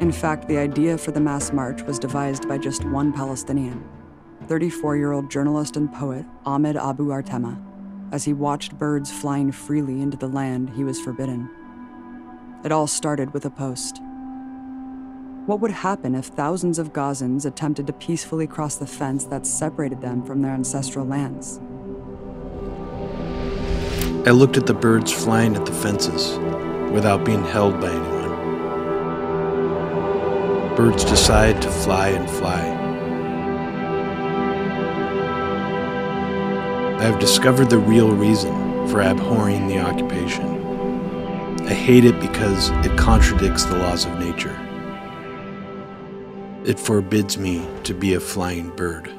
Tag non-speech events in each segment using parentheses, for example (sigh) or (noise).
In fact, the idea for the mass march was devised by just one Palestinian, 34 year old journalist and poet Ahmed Abu Artema, as he watched birds flying freely into the land he was forbidden. It all started with a post. What would happen if thousands of Gazans attempted to peacefully cross the fence that separated them from their ancestral lands? I looked at the birds flying at the fences without being held by anyone. Birds decide to fly and fly. I have discovered the real reason for abhorring the occupation. I hate it because it contradicts the laws of nature. It forbids me to be a flying bird.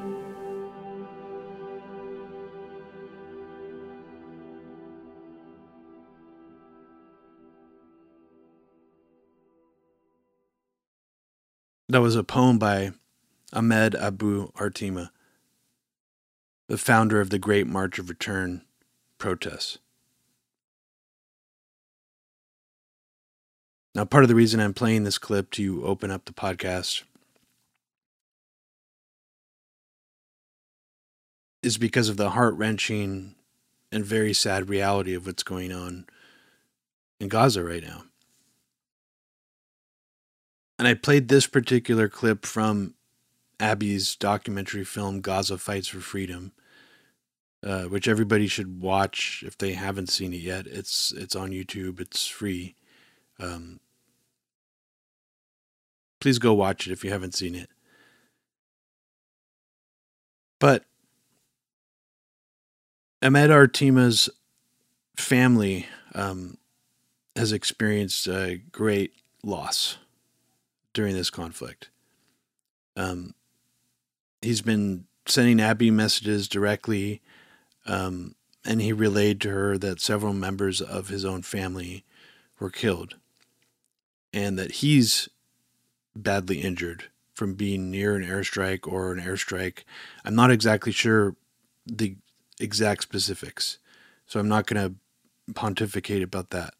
That was a poem by Ahmed Abu Artema, the founder of the Great March of Return protests. Now, part of the reason I'm playing this clip to open up the podcast is because of the heart wrenching and very sad reality of what's going on in Gaza right now. And I played this particular clip from Abby's documentary film, Gaza Fights for Freedom, uh, which everybody should watch if they haven't seen it yet. It's it's on YouTube. It's free. Um, please go watch it if you haven't seen it. But Ahmed Artema's family um, has experienced a great loss during this conflict. Um, he's been sending Abby messages directly, um, and he relayed to her that several members of his own family were killed, and that he's badly injured from being near an airstrike or an airstrike. I'm not exactly sure the exact specifics, so I'm not going to pontificate about that.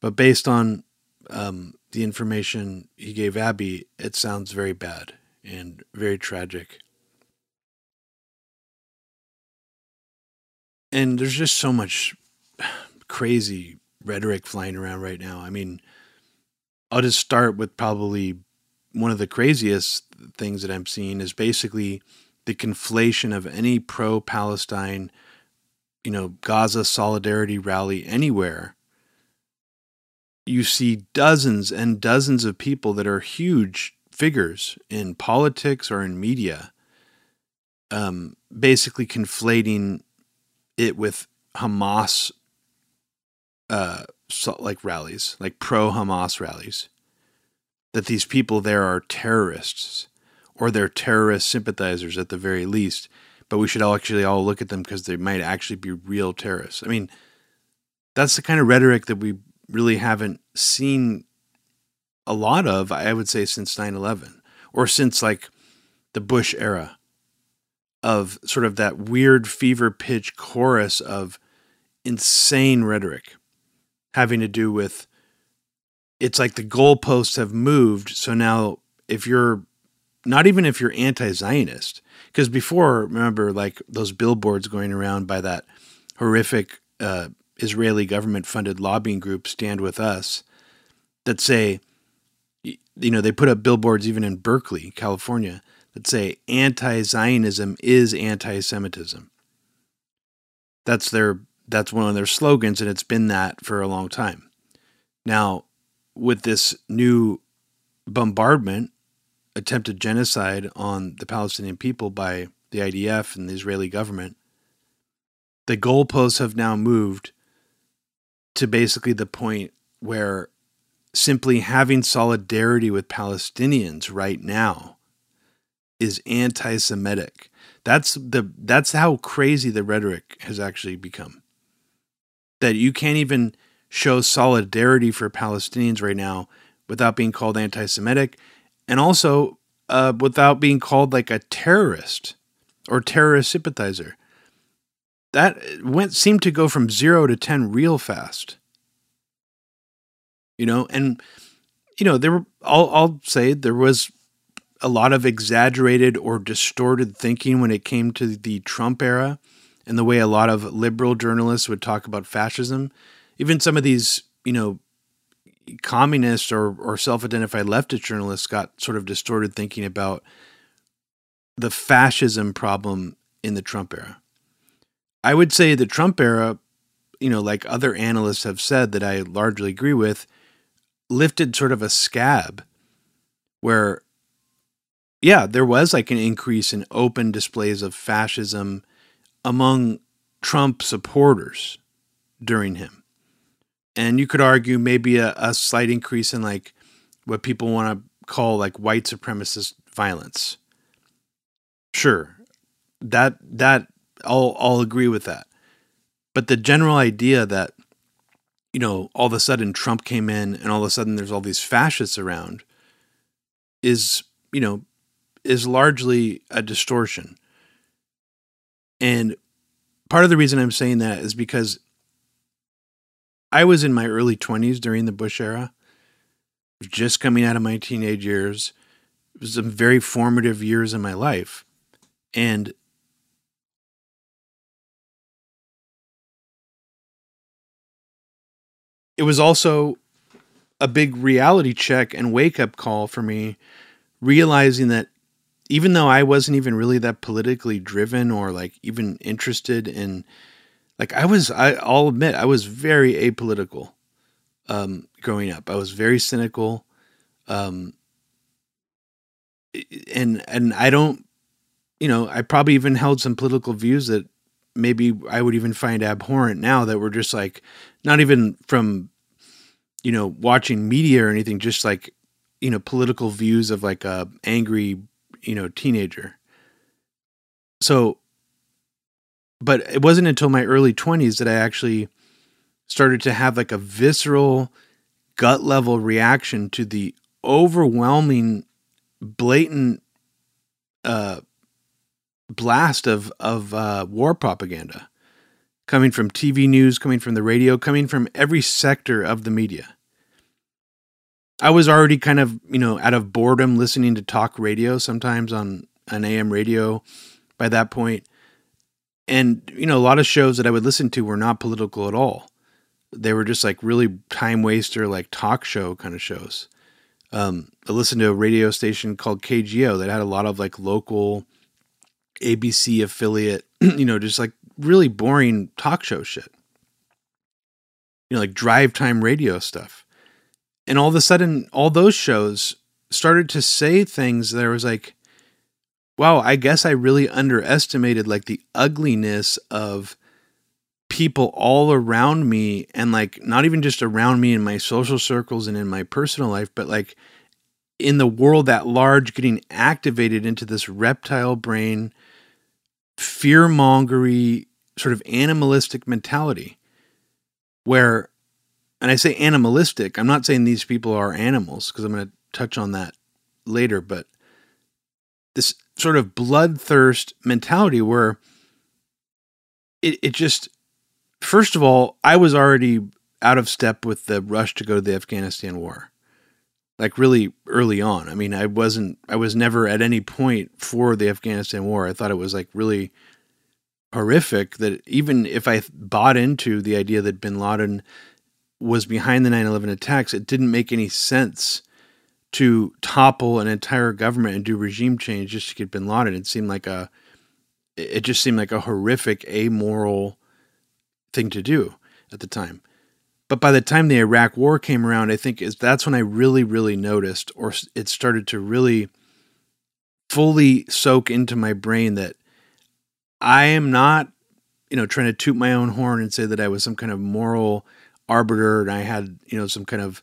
But based on um, the information he gave Abby, it sounds very bad and very tragic. And there's just so much crazy rhetoric flying around right now. I mean, I'll just start with probably one of the craziest things that I'm seeing is basically the conflation of any pro Palestine, you know, Gaza solidarity rally anywhere you see dozens and dozens of people that are huge figures in politics or in media um, basically conflating it with Hamas uh, so, like rallies, like pro Hamas rallies. That these people there are terrorists or they're terrorist sympathizers at the very least, but we should all actually all look at them because they might actually be real terrorists. I mean, that's the kind of rhetoric that we really haven't seen a lot of, I would say, since 9 11 or since like the Bush era of sort of that weird fever pitch chorus of insane rhetoric having to do with it's like the goalposts have moved. So now, if you're not even if you're anti Zionist, because before, remember, like those billboards going around by that horrific uh, Israeli government funded lobbying group Stand With Us that say, you know, they put up billboards even in Berkeley, California, that say anti Zionism is anti Semitism. That's their that's one of their slogans, and it's been that for a long time. Now, with this new bombardment, attempted genocide on the Palestinian people by the IDF and the Israeli government, the goalposts have now moved to basically the point where simply having solidarity with Palestinians right now is anti-Semitic. That's the that's how crazy the rhetoric has actually become. That you can't even show solidarity for Palestinians right now without being called anti-Semitic, and also uh, without being called like a terrorist or terrorist sympathizer that went seemed to go from zero to ten real fast. You know, and you know, there were, I'll, I'll say there was a lot of exaggerated or distorted thinking when it came to the Trump era and the way a lot of liberal journalists would talk about fascism. Even some of these, you know, communists or, or self identified leftist journalists got sort of distorted thinking about the fascism problem in the Trump era. I would say the Trump era, you know, like other analysts have said that I largely agree with, lifted sort of a scab where, yeah, there was like an increase in open displays of fascism among Trump supporters during him. And you could argue maybe a, a slight increase in like what people want to call like white supremacist violence. Sure. That that I'll I'll agree with that. But the general idea that you know, all of a sudden Trump came in and all of a sudden there's all these fascists around is, you know, is largely a distortion. And part of the reason I'm saying that is because I was in my early 20s during the Bush era, just coming out of my teenage years. It was some very formative years in my life. And it was also a big reality check and wake up call for me, realizing that even though I wasn't even really that politically driven or like even interested in, like I was, I, I'll admit, I was very apolitical um, growing up. I was very cynical, um, and and I don't, you know, I probably even held some political views that maybe I would even find abhorrent now that we're just like not even from you know watching media or anything just like you know political views of like a angry you know teenager. So but it wasn't until my early 20s that I actually started to have like a visceral gut level reaction to the overwhelming blatant uh blast of of uh, war propaganda coming from TV news, coming from the radio, coming from every sector of the media. I was already kind of, you know, out of boredom listening to talk radio sometimes on an AM radio by that point. And, you know, a lot of shows that I would listen to were not political at all. They were just like really time waster, like talk show kind of shows. Um, I listened to a radio station called KGO that had a lot of like local ABC affiliate, (clears throat) you know, just like really boring talk show shit. You know, like drive time radio stuff. And all of a sudden, all those shows started to say things that I was like, wow, I guess I really underestimated like the ugliness of people all around me and like not even just around me in my social circles and in my personal life, but like in the world at large getting activated into this reptile brain fear mongery sort of animalistic mentality where and I say animalistic, I'm not saying these people are animals because I'm going to touch on that later, but this sort of bloodthirst mentality where it, it just, first of all, I was already out of step with the rush to go to the Afghanistan war. Like really early on. I mean, I wasn't, I was never at any point for the Afghanistan war. I thought it was like really horrific that even if I bought into the idea that bin Laden was behind the 9 11 attacks, it didn't make any sense to topple an entire government and do regime change just to get bin Laden. It seemed like a, it just seemed like a horrific, amoral thing to do at the time. But by the time the Iraq war came around, I think is that's when I really, really noticed, or it started to really fully soak into my brain that I am not, you know, trying to toot my own horn and say that I was some kind of moral arbiter and I had, you know, some kind of,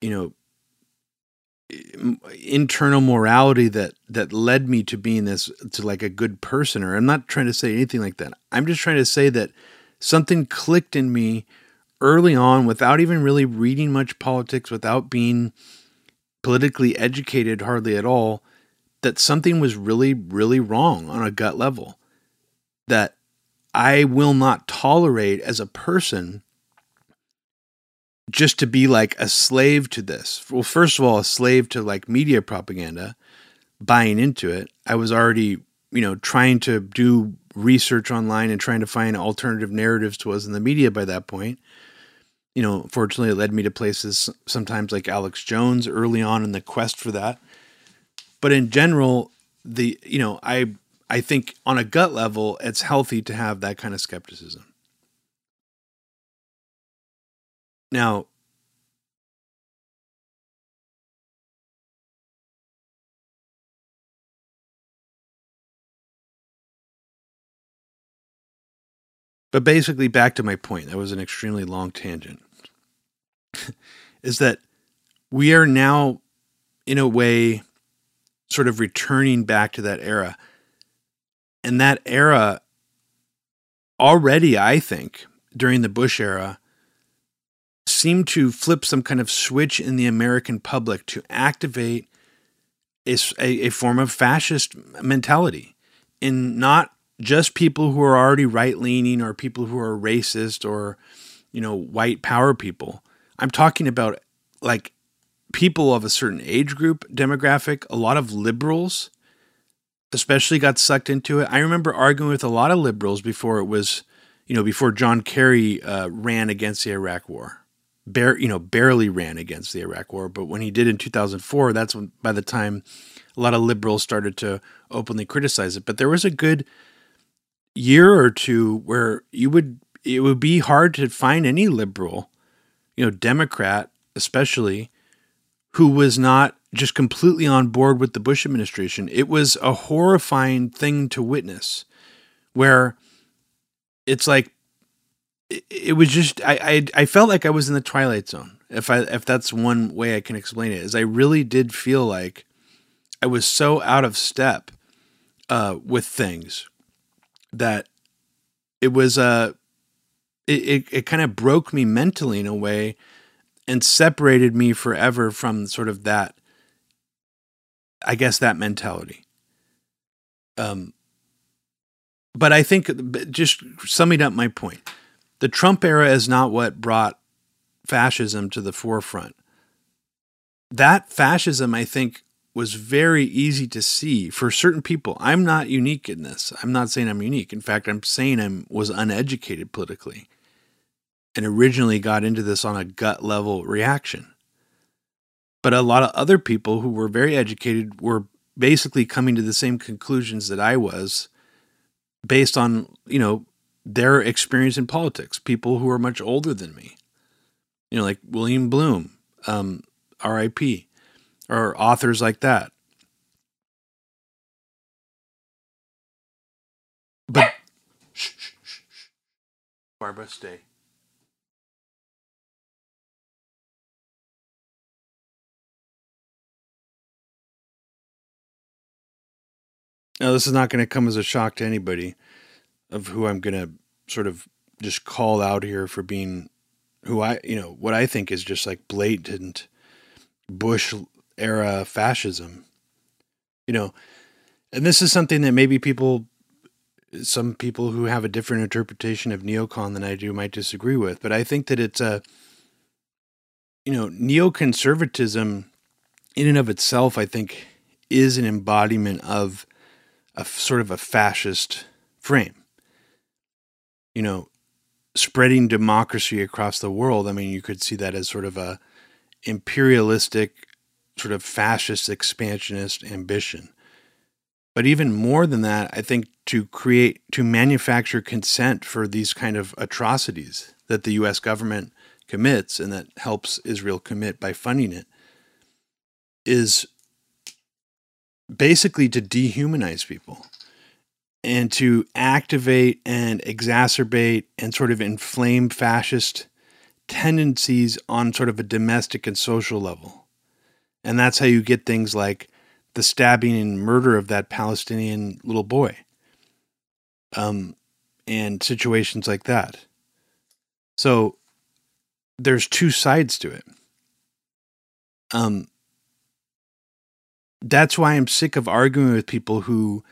you know, internal morality that that led me to being this to like a good person or I'm not trying to say anything like that. I'm just trying to say that something clicked in me early on without even really reading much politics without being politically educated hardly at all that something was really really wrong on a gut level that I will not tolerate as a person just to be like a slave to this. Well, first of all, a slave to like media propaganda, buying into it. I was already, you know, trying to do research online and trying to find alternative narratives to us in the media by that point. You know, fortunately, it led me to places sometimes like Alex Jones early on in the quest for that. But in general, the you know, I I think on a gut level, it's healthy to have that kind of skepticism. Now, But basically, back to my point, that was an extremely long tangent, (laughs) is that we are now, in a way, sort of returning back to that era. And that era, already, I think, during the Bush era, seemed to flip some kind of switch in the American public to activate a, a, form of fascist mentality in not just people who are already right leaning or people who are racist or, you know, white power people. I'm talking about like people of a certain age group demographic, a lot of liberals especially got sucked into it. I remember arguing with a lot of liberals before it was, you know, before John Kerry uh, ran against the Iraq War. Bare, you know, barely ran against the Iraq War, but when he did in 2004, that's when by the time a lot of liberals started to openly criticize it. But there was a good year or two where you would it would be hard to find any liberal, you know, Democrat especially, who was not just completely on board with the Bush administration. It was a horrifying thing to witness, where it's like it, was just I, I I felt like I was in the twilight zone. If I if that's one way I can explain it, is I really did feel like I was so out of step uh, with things that it was a uh, it, it, it kind of broke me mentally in a way and separated me forever from sort of that i guess that mentality. Um but i think just summing up my point the trump era is not what brought fascism to the forefront. That fascism i think was very easy to see for certain people. I'm not unique in this. I'm not saying I'm unique. In fact, I'm saying I was uneducated politically and originally got into this on a gut level reaction. But a lot of other people who were very educated were basically coming to the same conclusions that I was based on, you know, their experience in politics, people who are much older than me. You know, like William Blum, um, RIP or authors like that. But shh, shh, shh, shh. Barbara, stay. Now, this is not going to come as a shock to anybody of who I'm going to sort of just call out here for being who I, you know, what I think is just like blatant Bush era fascism. You know, and this is something that maybe people, some people who have a different interpretation of neocon than I do might disagree with, but I think that it's a, you know, neoconservatism in and of itself, I think, is an embodiment of a sort of a fascist frame. You know, spreading democracy across the world. I mean, you could see that as sort of a imperialistic sort of fascist expansionist ambition. But even more than that, I think to create, to manufacture consent for these kind of atrocities that the US government commits and that helps Israel commit by funding it is basically to dehumanize people and to activate and exacerbate and sort of inflame fascist tendencies on sort of a domestic and social level. And that's how you get things like the stabbing and murder of that Palestinian little boy. Um, and situations like that. So there's two sides to it. Um, that's why I'm sick of arguing with people who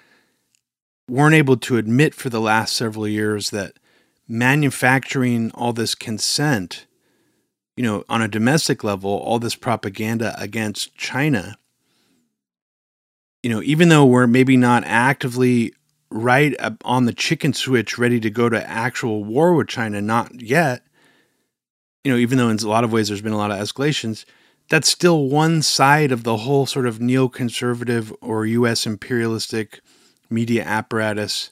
weren't able to admit for the last several years that manufacturing all this consent you know, on a domestic level, all this propaganda against China, you know, even though we're maybe not actively right on the chicken switch, ready to go to actual war with China, not yet, you know, even though in a lot of ways there's been a lot of escalations, that's still one side of the whole sort of neoconservative or U.S. imperialistic media apparatus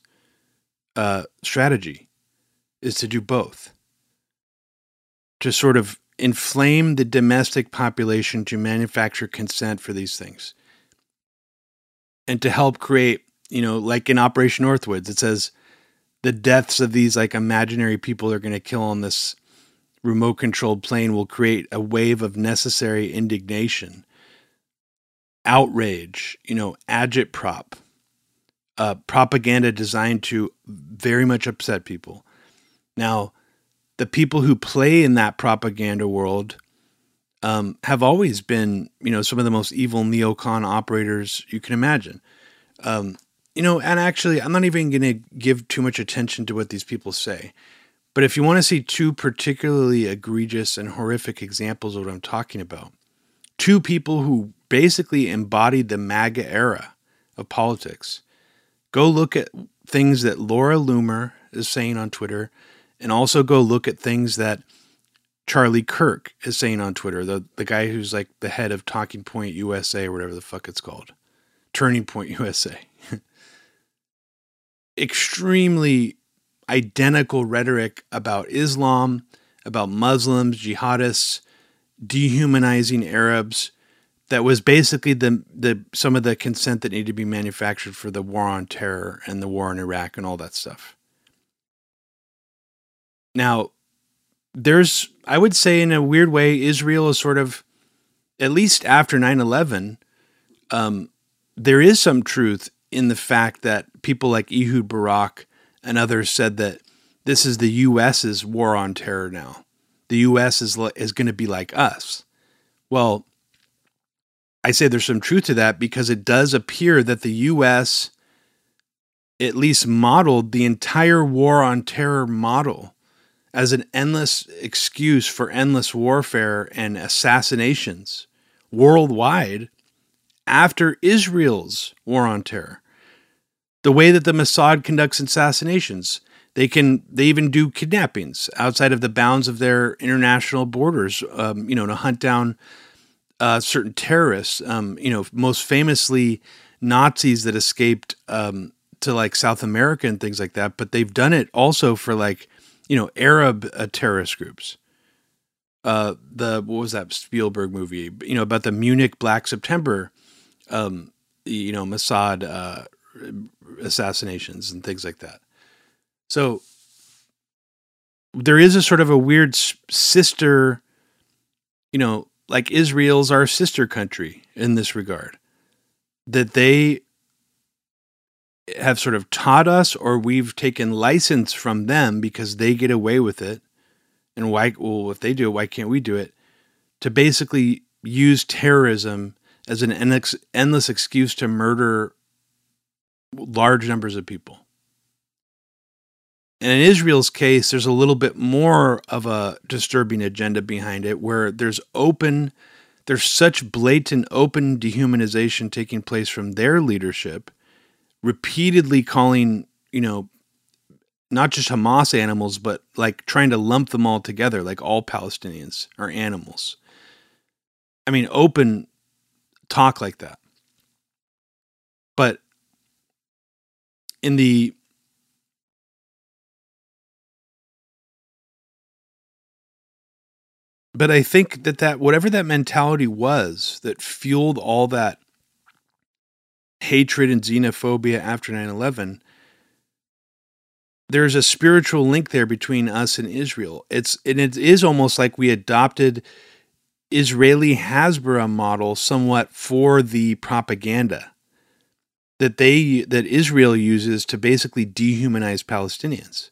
uh, strategy is to do both. To sort of inflame the domestic population to manufacture consent for these things. And to help create, you know, like in Operation Northwoods, it says the deaths of these like imaginary people they're going to kill on this remote controlled plane will create a wave of necessary indignation, outrage, you know, agitprop, uh, propaganda designed to very much upset people. Now, the people who play in that propaganda world um, have always been, you know, some of the most evil neocon operators you can imagine. Um, you know, and actually, I'm not even going to give too much attention to what these people say. But if you want to see two particularly egregious and horrific examples of what I'm talking about, two people who basically embodied the MAGA era of politics, go look at things that Laura Loomer is saying on Twitter, and also go look at things that Charlie Kirk is saying on Twitter, the, the guy who's like the head of Talking Point USA or whatever the fuck it's called, Turning Point USA. (laughs) Extremely identical rhetoric about Islam, about Muslims, jihadists, dehumanizing Arabs. That was basically the the some of the consent that needed to be manufactured for the war on terror and the war in Iraq and all that stuff. Now, there's I would say in a weird way, Israel is sort of at least after 9-11, um, there is some truth in the fact that people like Ehud Barak and others said that this is the U.S.'s war on terror now. The U.S. is is going to be like us. Well, I say there's some truth to that because it does appear that the U.S. at least modeled the entire war on terror model as an endless excuse for endless warfare and assassinations worldwide after Israel's war on terror the way that the Mossad conducts assassinations. They can they even do kidnappings outside of the bounds of their international borders. Um, you know, to hunt down uh, certain terrorists. Um, you know, most famously Nazis that escaped um, to like South America and things like that. But they've done it also for like you know Arab uh, terrorist groups. Uh, the what was that Spielberg movie? You know about the Munich Black September. Um, you know Mossad uh, assassinations and things like that. So there is a sort of a weird sister, you know, like Israel's our sister country in this regard, that they have sort of taught us or we've taken license from them because they get away with it. And why, well, if they do it, why can't we do it? To basically use terrorism as an endless excuse to murder large numbers of people. And in Israel's case, there's a little bit more of a disturbing agenda behind it where there's open, there's such blatant open dehumanization taking place from their leadership, repeatedly calling, you know, not just Hamas animals, but like trying to lump them all together, like all Palestinians are animals. I mean, open talk like that. But in the but I think that that whatever that mentality was that fueled all that hatred and xenophobia after 9/11 there's a spiritual link there between us and Israel. It's and it is almost like we adopted Israeli Hasbara model somewhat for the propaganda that they that Israel uses to basically dehumanize Palestinians.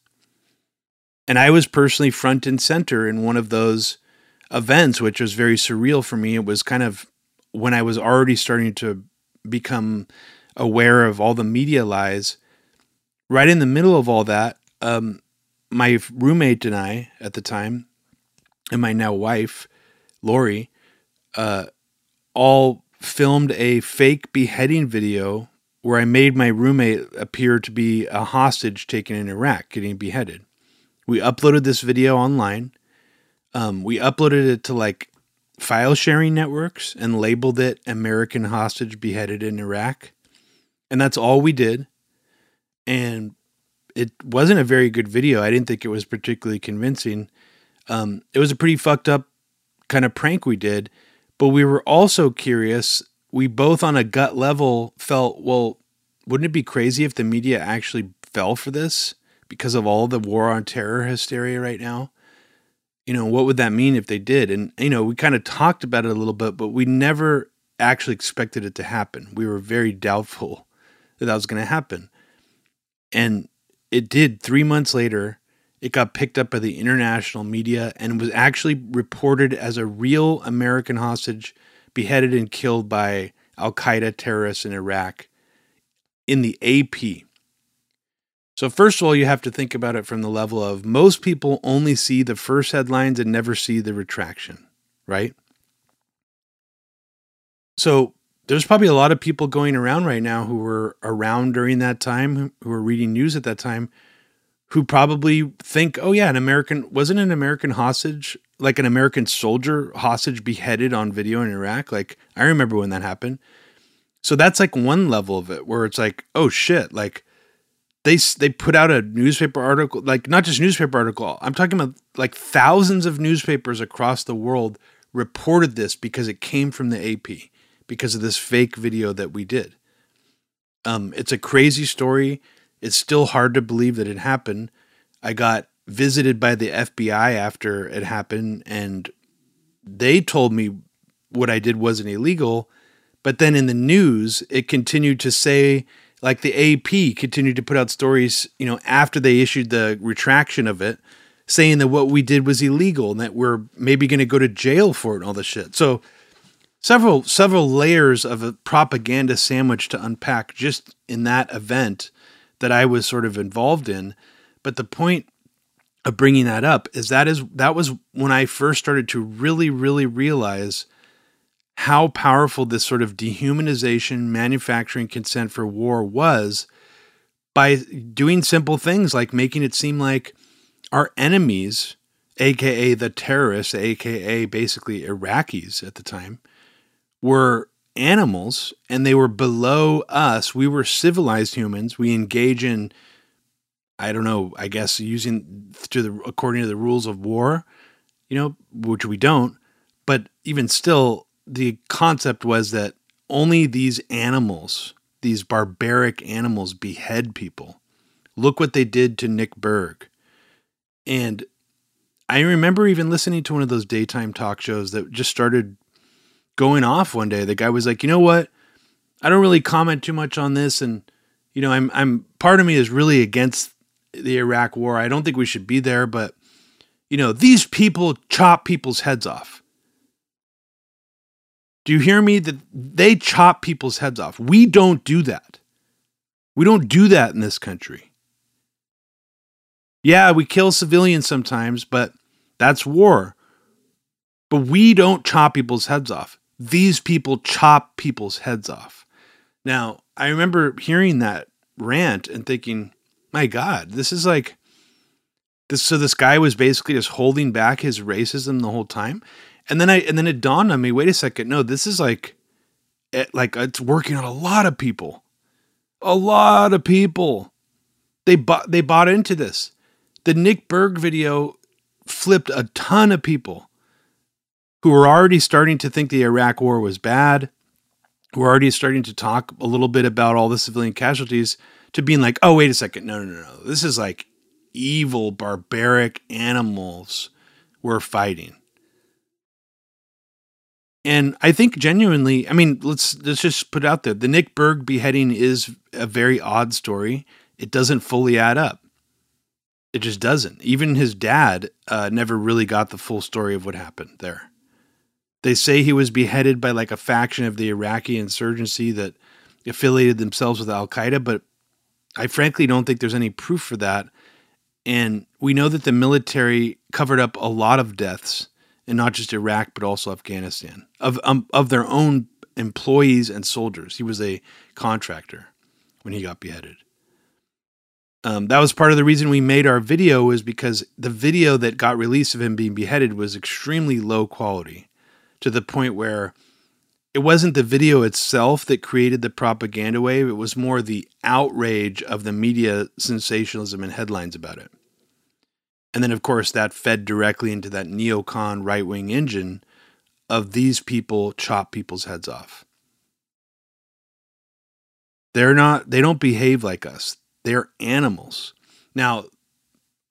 And I was personally front and center in one of those events, which was very surreal for me. It was kind of when I was already starting to become aware of all the media lies. Right in the middle of all that, um, my roommate and I at the time, and my now wife, Lori, uh, all filmed a fake beheading video where I made my roommate appear to be a hostage taken in Iraq, getting beheaded. We uploaded this video online. Um, we uploaded it to like file sharing networks and labeled it American Hostage Beheaded in Iraq. And that's all we did. And it wasn't a very good video. I didn't think it was particularly convincing. Um, it was a pretty fucked up kind of prank we did, but we were also curious. We both, on a gut level, felt, well, wouldn't it be crazy if the media actually fell for this because of all the war on terror hysteria right now? You know, what would that mean if they did? And, you know, we kind of talked about it a little bit, but we never actually expected it to happen. We were very doubtful (laughs) that that was going to happen. And it did three months later. It got picked up by the international media and was actually reported as a real American hostage beheaded and killed by Al Qaeda terrorists in Iraq in the AP. So, first of all, you have to think about it from the level of most people only see the first headlines and never see the retraction, right? So, there's probably a lot of people going around right now who were around during that time, who were reading news at that time, who probably think, oh, yeah, an American, wasn't an American hostage, like an American soldier hostage beheaded on video in Iraq? Like, I remember when that happened. So that's like one level of it where it's like, oh shit, like they they put out a newspaper article, like not just newspaper article. I'm talking about like thousands of newspapers across the world reported this because it came from the AP because of this fake video that we did. Um, it's a crazy story. It's still hard to believe that it happened. I got visited by the FBI after it happened, and they told me what I did wasn't illegal. But then in the news, it continued to say, like the AP continued to put out stories, you know, after they issued the retraction of it, saying that what we did was illegal and that we're maybe going to go to jail for it and all this shit. So several several layers of a propaganda sandwich to unpack just in that event that I was sort of involved in. But the point of bringing that up is that is that was when I first started to really really realize how powerful this sort of dehumanization, manufacturing consent for war was by doing simple things like making it seem like our enemies, aka the terrorists, aka basically Iraqis at the time, were animals and they were below us. We were civilized humans. We engage in, I don't know, I guess using to the according to the rules of war, you know, which we don't. But even still, the concept was that only these animals, these barbaric animals, behead people. Look what they did to Nick Berg. And I remember even listening to one of those daytime talk shows that just started going off one day. The guy was like, "You know what? I don't really comment too much on this and you know, I'm I'm part of me is really against the Iraq war. I don't think we should be there, but you know, these people chop people's heads off. Do you hear me? That they chop people's heads off. We don't do that. We don't do that in this country. Yeah, we kill civilians sometimes, but that's war. But we don't chop people's heads off. These people chop people's heads off. Now, I remember hearing that rant and thinking, my God, this is like this. So this guy was basically just holding back his racism the whole time. And then I and then it dawned on me, wait a second, no, this is like it, like it's working on a lot of people. A lot of people. They bought they bought into this. The Nick Berg video flipped a ton of people who were already starting to think the Iraq war was bad, who were already starting to talk a little bit about all the civilian casualties, to being like, oh, wait a second, no, no, no, no. This is like evil, barbaric animals we're fighting. And I think genuinely, I mean, let's let's just put out there the Nick Berg beheading is a very odd story. It doesn't fully add up. It just doesn't. Even his dad uh, never really got the full story of what happened there. They say he was beheaded by like a faction of the Iraqi insurgency that affiliated themselves with Al Qaeda, but I frankly don't think there's any proof for that. And we know that the military covered up a lot of deaths and not just Iraq but also Afghanistan of um, of their own employees and soldiers. He was a contractor when he got beheaded. Um, that was part of the reason we made our video was because the video that got released of him being beheaded was extremely low quality to the point where it wasn't the video itself that created the propaganda wave. It was more the outrage of the media sensationalism and headlines about it. And then, of course, that fed directly into that neocon right wing engine of these people chop people's heads off. They're not, they don't behave like us. They're animals. Now,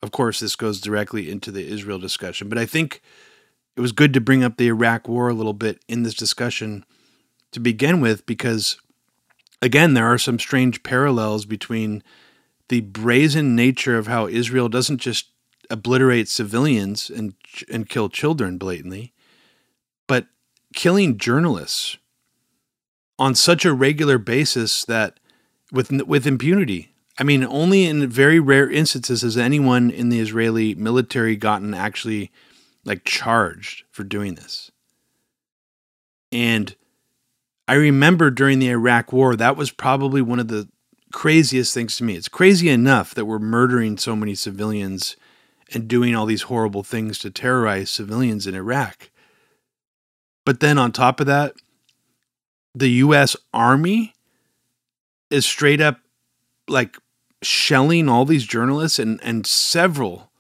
of course, this goes directly into the Israel discussion, but I think it was good to bring up the Iraq war a little bit in this discussion to begin with, because again, there are some strange parallels between the brazen nature of how Israel doesn't just obliterate civilians and and kill children blatantly, but killing journalists on such a regular basis that with with impunity. I mean, only in very rare instances has anyone in the Israeli military gotten actually like charged for doing this. And I remember during the Iraq war, that was probably one of the craziest things to me. It's crazy enough that we're murdering so many civilians and doing all these horrible things to terrorize civilians in Iraq. But then on top of that, the US Army is straight up like shelling all these journalists, and and several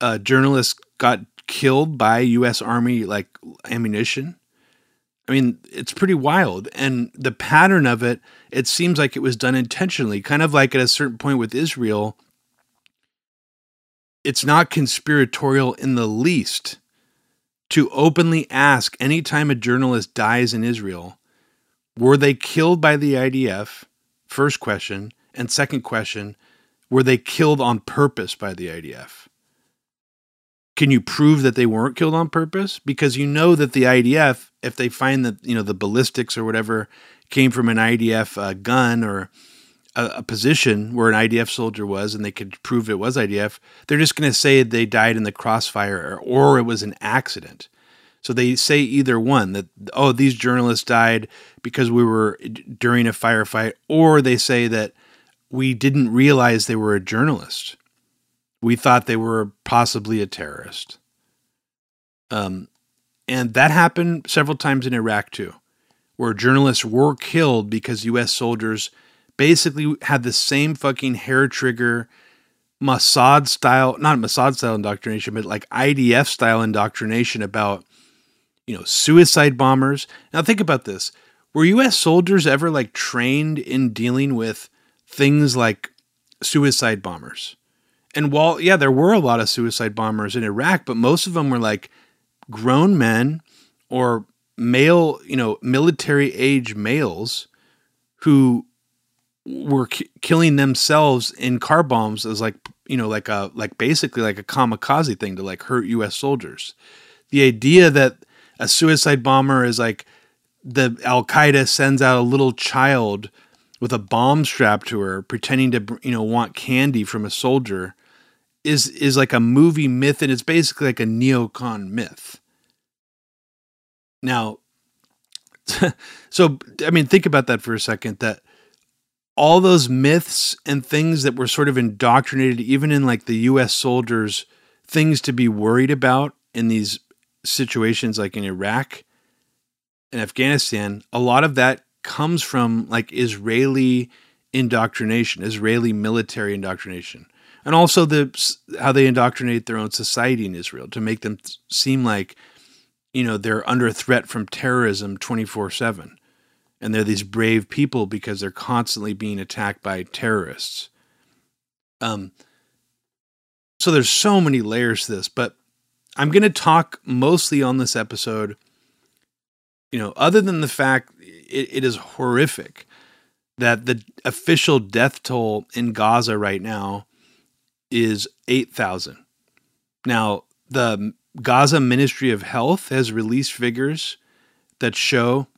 uh, journalists got killed by U.S. Army like ammunition. I mean, it's pretty wild, and the pattern of it, it seems like it was done intentionally, kind of like at a certain point with Israel. It's not conspiratorial in the least to openly ask anytime a journalist dies in Israel, were they killed by the IDF? First question. And second question, were they killed on purpose by the IDF? Can you prove that they weren't killed on purpose? Because you know that the IDF, if they find that, you know, the ballistics or whatever came from an IDF uh, gun or a, a, position where an IDF soldier was and they could prove it was IDF, they're just going to say they died in the crossfire or, or it was an accident. So they say either one that, oh, these journalists died because we were during a firefight, or they say that we didn't realize they were a journalist. We thought they were possibly a terrorist. Um, and that happened several times in Iraq too, where journalists were killed because U.S. soldiers basically had the same fucking hair trigger, Mossad style, not Mossad style indoctrination, but like IDF style indoctrination about, you know, suicide bombers. Now think about this. Were U.S. soldiers ever like trained in dealing with things like suicide bombers. And while, yeah, there were a lot of suicide bombers in Iraq, but most of them were like grown men or male, you know, military age males who were killing themselves in car bombs as like, you know, like a, like basically like a kamikaze thing to like hurt US soldiers. The idea that a suicide bomber is like the Al Qaeda sends out a little child with a bomb strapped to her, pretending to you know want candy from a soldier, is is like a movie myth, and it's basically like a neocon myth. Now, (laughs) so I mean, think about that for a second. That all those myths and things that were sort of indoctrinated, even in like the U.S. soldiers, things to be worried about in these situations, like in Iraq and Afghanistan, a lot of that comes from like Israeli indoctrination, Israeli military indoctrination, and also the how they indoctrinate their own society in Israel to make them seem like you know they're under threat from terrorism 24/7 and they're these brave people because they're constantly being attacked by terrorists. Um so there's so many layers to this, but I'm going to talk mostly on this episode you know, other than the fact it, it is horrific that the official death toll in Gaza right now is 8,000. Now, the Gaza Ministry of Health has released figures that show,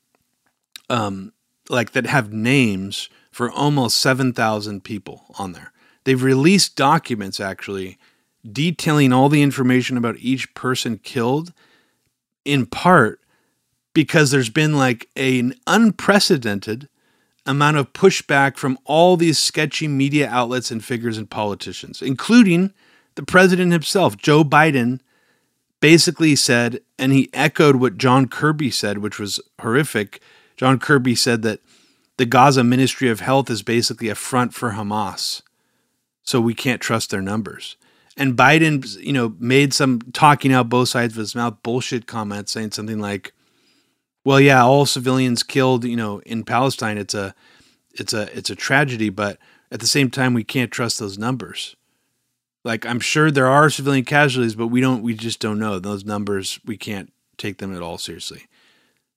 um, like, that have names for almost 7,000 people on there. They've released documents actually detailing all the information about each person killed in part because there's been like an unprecedented amount of pushback from all these sketchy media outlets and figures and politicians, including the president himself, Joe Biden, basically said, and he echoed what John Kirby said, which was horrific. John Kirby said that the Gaza Ministry of Health is basically a front for Hamas. So we can't trust their numbers. And Biden, you know, made some talking out both sides of his mouth bullshit comments saying something like, well, yeah, all civilians killed, you know, in Palestine, it's a it's a it's a tragedy, but at the same time we can't trust those numbers. Like I'm sure there are civilian casualties, but we don't we just don't know. Those numbers we can't take them at all seriously.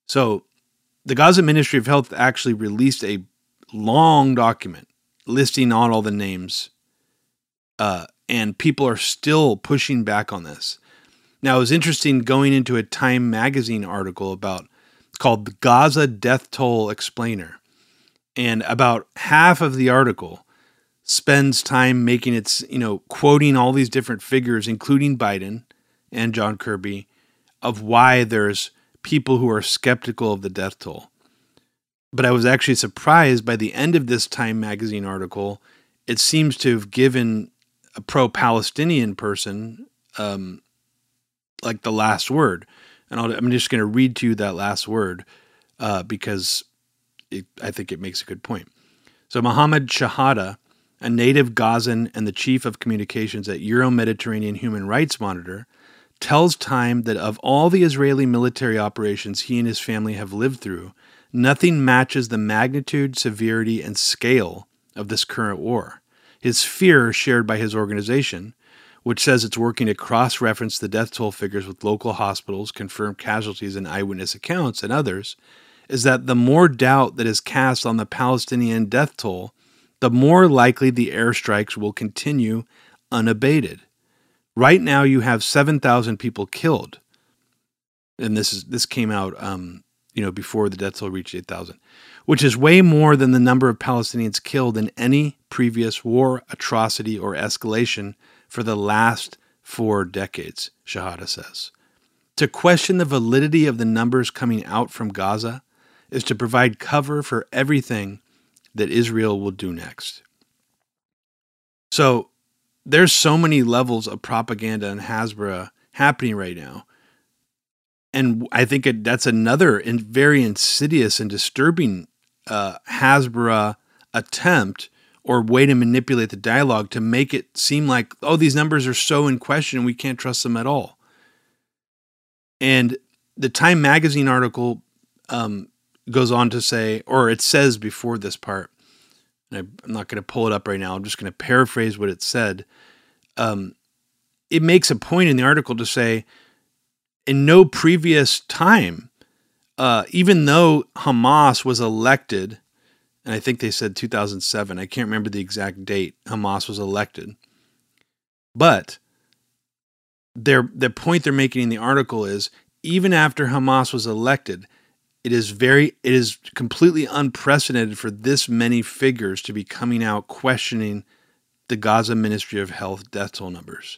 So the Gaza Ministry of Health actually released a long document listing on all the names. Uh, and people are still pushing back on this. Now, it was interesting going into a Time magazine article about called the Gaza Death Toll Explainer. And about half of the article spends time making its, you know, quoting all these different figures, including Biden and John Kirby, of why there's people who are skeptical of the death toll. But I was actually surprised by the end of this Time magazine article, it seems to have given a pro Palestinian person um, like the last word and i am just going to read to you that last word uh, because it, I think it makes a good point. So, Mohammed Shahada, a native Gazan and the chief of communications at Euro Mediterranean Human Rights Monitor, tells Time that of all the Israeli military operations he and his family have lived through, nothing matches the magnitude, severity, and scale of this current war. His fear, shared by his organization, which says it's working to cross reference the death toll figures with local hospitals, confirmed casualties, and eyewitness accounts, and others, is that the more doubt that is cast on the Palestinian death toll, the more likely the airstrikes will continue unabated. Right now, you have 7,000 people killed. And this is this came out, um, you know, before the death toll reached 8,000, which is way more than the number of Palestinians killed in any previous war, atrocity, or escalation for the last four decades, Shahada says. To question the validity of the numbers coming out from Gaza is to provide cover for everything that Israel will do next. So there's so many levels of propaganda and Hasbara happening right now. And I think it, that's another very insidious and disturbing uh, Hasbara attempt or way to manipulate the dialogue to make it seem like, oh, these numbers are so in question, we can't trust them at all. And the Time magazine article um, goes on to say, or it says before this part, I'm not going to pull it up right now, I'm just going to paraphrase what it said. Um, it makes a point in the article to say, in no previous time, uh, even though Hamas was elected and I think they said 2007. I can't remember the exact date Hamas was elected. But their the point they're making in the article is even after Hamas was elected, it is very it is completely unprecedented for this many figures to be coming out questioning the Gaza Ministry of Health death toll numbers.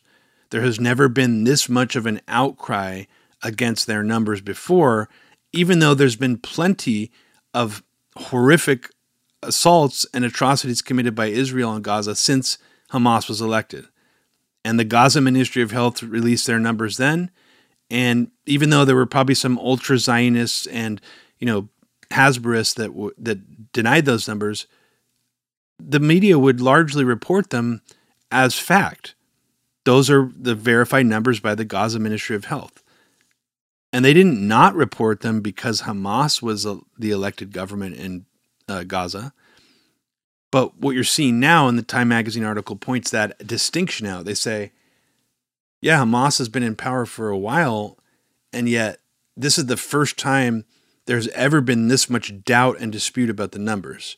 There has never been this much of an outcry against their numbers before, even though there's been plenty of horrific assaults and atrocities committed by Israel on Gaza since Hamas was elected. And the Gaza Ministry of Health released their numbers then. And even though there were probably some ultra Zionists and, you know, Hasbarists that, w- that denied those numbers, the media would largely report them as fact. Those are the verified numbers by the Gaza Ministry of Health. And they didn't not report them because Hamas was a, the elected government in uh, Gaza. But what you're seeing now in the Time magazine article points that distinction out. They say, yeah, Hamas has been in power for a while, and yet this is the first time there's ever been this much doubt and dispute about the numbers.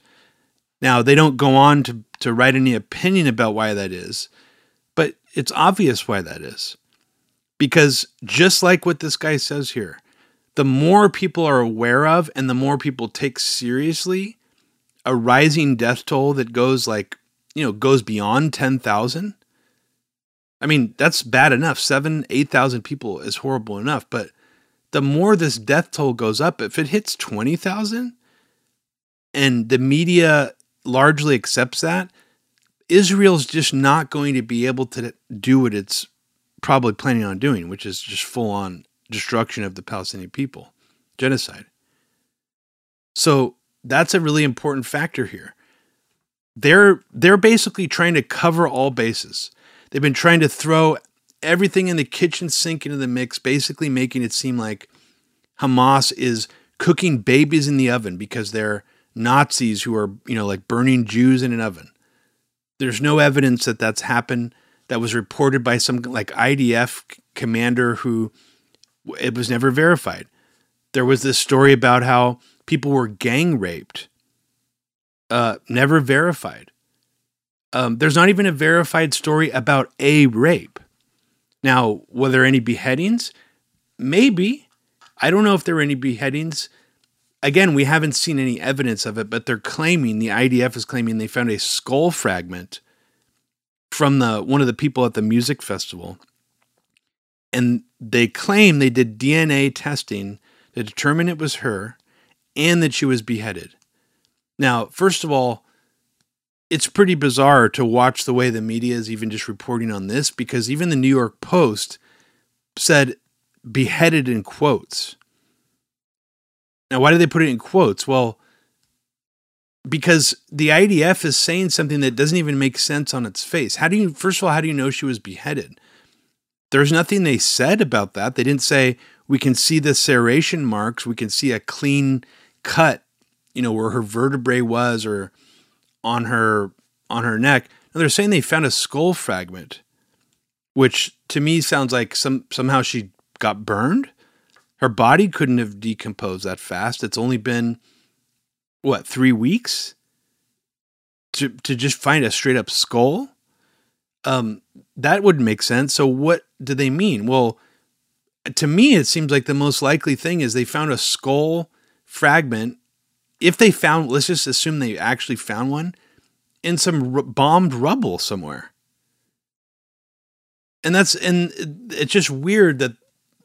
Now, they don't go on to, to write any opinion about why that is, but it's obvious why that is. Because just like what this guy says here, the more people are aware of and the more people take seriously a rising death toll that goes like, you know, goes beyond 10,000. I mean, that's bad enough. Seven, 8,000 people is horrible enough. But the more this death toll goes up. If it hits 20,000 and the media largely accepts that, Israel's just not going to be able to do what it's probably planning on doing, which is just full on destruction of the Palestinian people, genocide. So that's a really important factor here. They're they're basically trying to cover all bases. They've been trying to throw everything in the kitchen sink into the mix, basically making it seem like Hamas is cooking babies in the oven because they're Nazis who are, you know, like burning Jews in an oven. There's no evidence that that's happened. That was reported by some like IDF commander who it was never verified. There was this story about how people were gang raped, uh, never verified. Um, there's not even a verified story about a rape. Now, were there any beheadings? Maybe. I don't know if there were any beheadings. Again, we haven't seen any evidence of it, but they're claiming the IDF is claiming they found a skull fragment from the one of the people at the music festival. And they claim they did DNA testing to determine it was her and that she was beheaded. Now, first of all, it's pretty bizarre to watch the way the media is even just reporting on this because even the New York Post said beheaded in quotes. Now, why did they put it in quotes? Well, because the IDF is saying something that doesn't even make sense on its face. How do you, first of all, how do you know she was beheaded? There's nothing they said about that. They didn't say, we can see the serration marks, we can see a clean cut, you know, where her vertebrae was or on her on her neck. Now they're saying they found a skull fragment, which to me sounds like some somehow she got burned. Her body couldn't have decomposed that fast. It's only been what three weeks to to just find a straight up skull. Um, that wouldn't make sense. So what do they mean? Well, to me, it seems like the most likely thing is they found a skull fragment if they found, let's just assume they actually found one in some r- bombed rubble somewhere. And that's and it's just weird that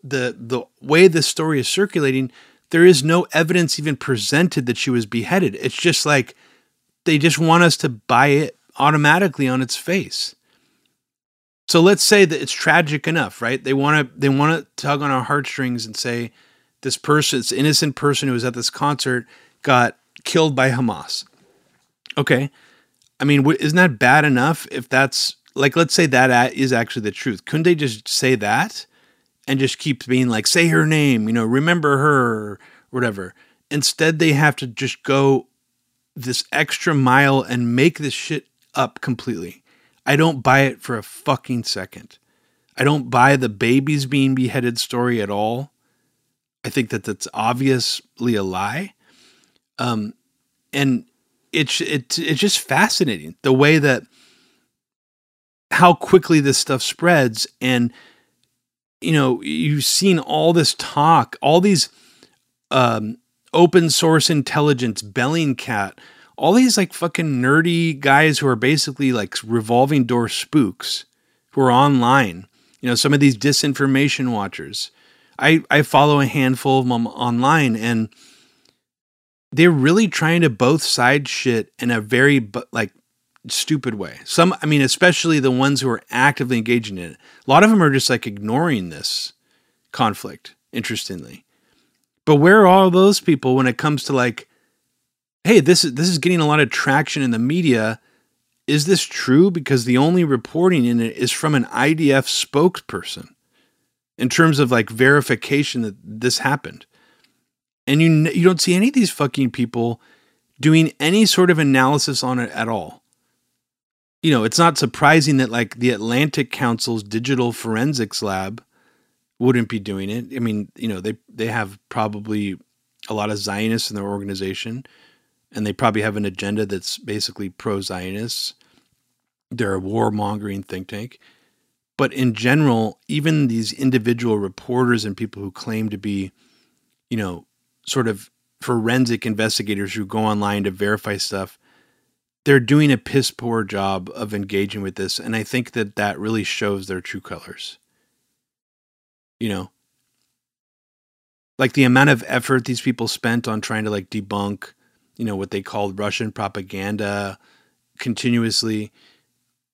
the the way this story is circulating, there is no evidence even presented that she was beheaded. It's just like they just want us to buy it automatically on its face. So let's say that it's tragic enough, right? They want to they want to tug on our heartstrings and say this person, this innocent person who was at this concert, got killed by Hamas. Okay. I mean, isn't that bad enough if that's like, let's say that is actually the truth? Couldn't they just say that and just keep being like, say her name, you know, remember her, or whatever? Instead, they have to just go this extra mile and make this shit up completely. I don't buy it for a fucking second. I don't buy the babies being beheaded story at all. I think that that's obviously a lie. Um, and it's it, it's just fascinating the way that how quickly this stuff spreads. And you know you've seen all this talk all these um, open source intelligence bellingcat all these like fucking nerdy guys who are basically like revolving door spooks who are online you know some of these disinformation watchers. I i follow a handful of them online and they're really trying to both side shit in a very like stupid way. Some, I mean, especially the ones who are actively engaging in it. A lot of them are just like ignoring this conflict. Interestingly, but where are all those people when it comes to like, hey, this is this is getting a lot of traction in the media. Is this true? Because the only reporting in it is from an IDF spokesperson in terms of like verification that this happened and you you don't see any of these fucking people doing any sort of analysis on it at all. You know, it's not surprising that like the Atlantic Council's digital forensics lab wouldn't be doing it. I mean, you know, they they have probably a lot of Zionists in their organization, and they probably have an agenda that's basically pro-Zionists. They're a warmongering think tank. But in general, even these individual reporters and people who claim to be, you know, sort of forensic investigators who go online to verify stuff, they're doing a piss poor job of engaging with this. And I think that that really shows their true colors. You know, like the amount of effort these people spent on trying to like debunk, you know, what they called Russian propaganda continuously.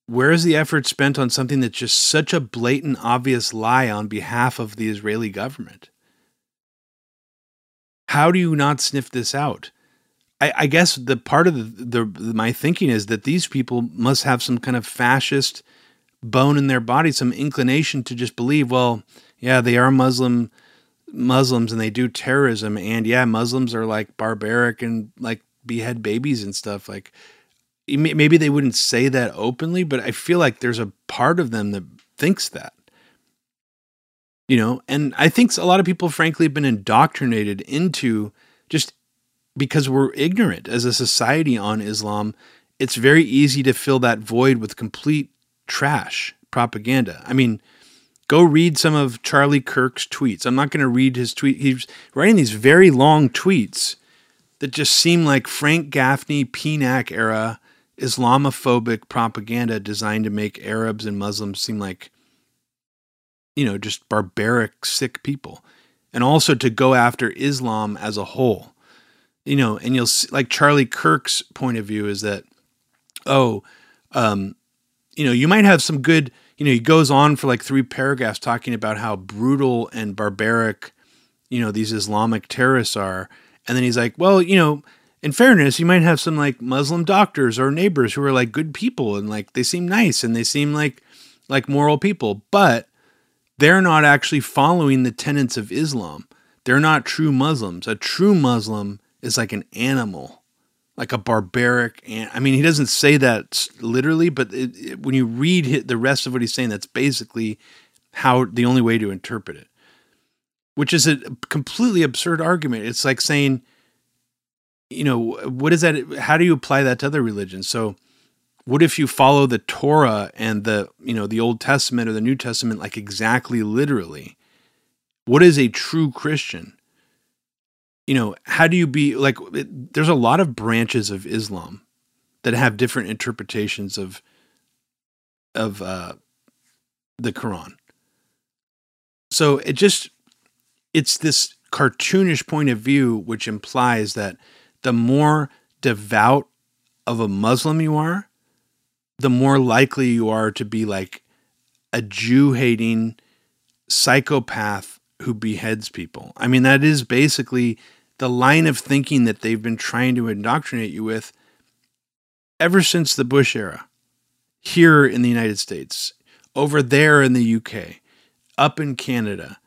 Where is the effort spent on something that's just such a blatant, obvious lie on behalf of the Israeli government? How do you not sniff this out? I, I guess the part of the, the my thinking is that these people must have some kind of fascist bone in their body, some inclination to just believe, well, yeah, they are Muslim Muslims and they do terrorism, and yeah, Muslims are like barbaric and like behead babies and stuff. Like maybe they wouldn't say that openly, but I feel like there's a part of them that thinks that. You know, and I think a lot of people, frankly, have been indoctrinated into just because we're ignorant as a society on Islam. It's very easy to fill that void with complete trash propaganda. I mean, go read some of Charlie Kirk's tweets. I'm not going to read his tweet. He's writing these very long tweets that just seem like Frank Gaffney, PNAC era Islamophobic propaganda designed to make Arabs and Muslims seem like, you know, just barbaric, sick people. And also to go after Islam as a whole. You know, and you'll see, like Charlie Kirk's point of view is that, oh, um, you know, you might have some good, you know, he goes on for like three paragraphs talking about how brutal and barbaric, you know, these Islamic terrorists are. And then he's like, well, you know, in fairness, you might have some like Muslim doctors or neighbors who are like good people and like they seem nice and they seem like like moral people, but they're not actually following the tenets of Islam. They're not true Muslims. A true Muslim is like an animal, like a barbaric. An- I mean, he doesn't say that literally, but it, it, when you read the rest of what he's saying, that's basically how the only way to interpret it, which is a completely absurd argument. It's like saying you know, what is that? How do you apply that to other religions? So, what if you follow the Torah and the, you know, the Old Testament or the New Testament like exactly literally? What is a true Christian? You know, how do you be like, it, there's a lot of branches of Islam that have different interpretations of, of, uh, the Quran. So it just, it's this cartoonish point of view, which implies that the more devout of a Muslim you are, the more likely you are to be like a Jew hating psychopath who beheads people. I mean, that is basically the line of thinking that they've been trying to indoctrinate you with ever since the Bush era, here in the United States, over there in the UK, up in Canada,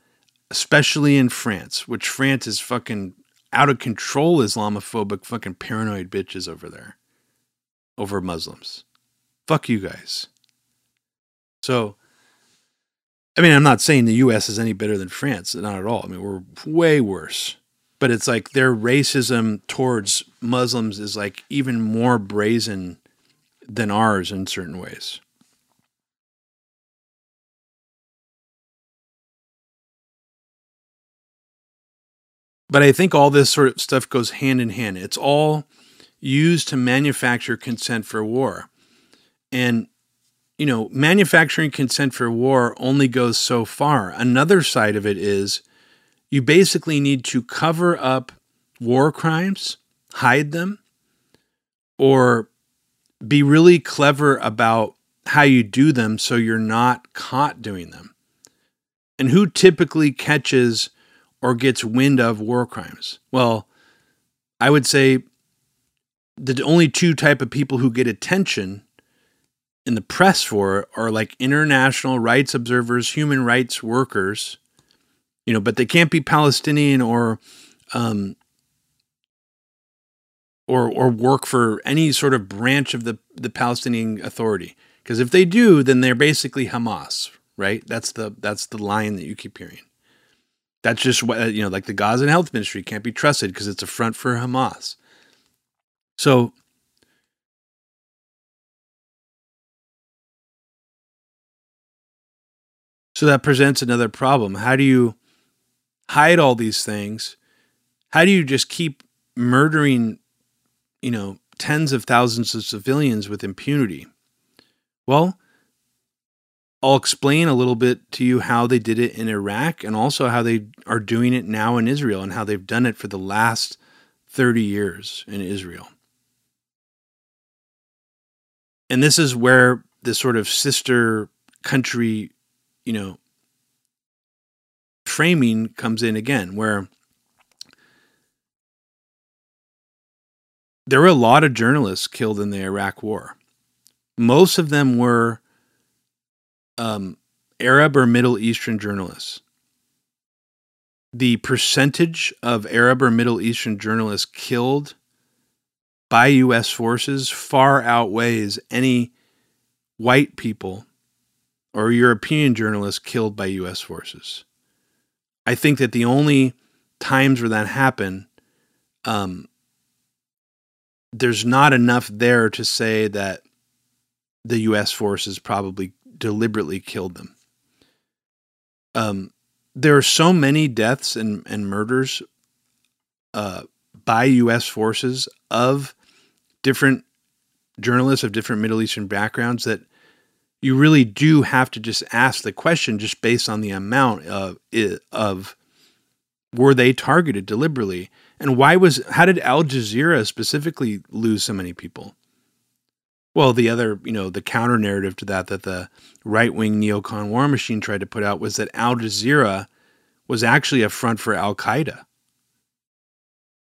especially in France, which France is fucking out of control Islamophobic fucking paranoid bitches over there over Muslims. Fuck you guys. So, I mean, I'm not saying the US is any better than France, not at all. I mean, we're way worse. But it's like their racism towards Muslims is like even more brazen than ours in certain ways. But I think all this sort of stuff goes hand in hand. It's all used to manufacture consent for war. And, you know, manufacturing consent for war only goes so far. Another side of it is you basically need to cover up war crimes, hide them, or be really clever about how you do them so you're not caught doing them. And who typically catches or gets wind of war crimes? Well, I would say the only two type of people who get attention in the press for are like international rights observers, human rights workers, you know, but they can't be Palestinian or um, or or work for any sort of branch of the the Palestinian Authority. Because if they do, then they're basically Hamas, right? That's the that's the line that you keep hearing. That's just what, you know, like the Gaza Health Ministry can't be trusted because it's a front for Hamas. So, so that presents another problem. How do you hide all these things? How do you just keep murdering, you know, tens of thousands of civilians with impunity? Well, I'll explain a little bit to you how they did it in Iraq and also how they are doing it now in Israel and how they've done it for the last 30 years in Israel. And this is where this sort of sister country, you know, framing comes in again, where there were a lot of journalists killed in the Iraq War. Most of them were um, Arab or Middle Eastern journalists. The percentage of Arab or Middle Eastern journalists killed by U.S. forces far outweighs any white people or European journalists killed by U.S. forces. I think that the only times where that happened, um, there's not enough there to say that the U.S. forces probably deliberately killed them. Um, there are so many deaths and, and murders uh, by U.S. forces of different journalists of different Middle Eastern backgrounds that you really do have to just ask the question just based on the amount of of were they targeted deliberately and why was how did Al Jazeera specifically lose so many people? Well, the other, you know, the counter narrative to that that the right wing neocon war machine tried to put out was that Al Jazeera was actually a front for Al Qaeda.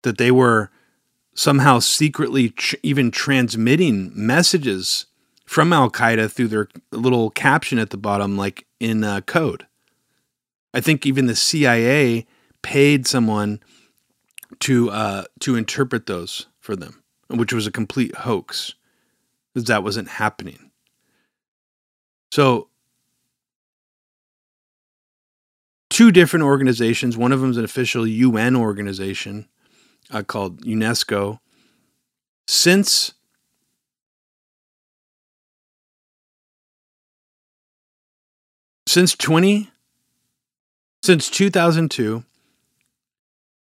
That they were somehow secretly tr- even transmitting messages from Al Qaeda through their little caption at the bottom, like in uh, code. I think even the CIA paid someone to uh, to interpret those for them, which was a complete hoax, that wasn't happening. So, two different organizations. One of them is an official UN organization uh, called UNESCO. Since since 20 since 2002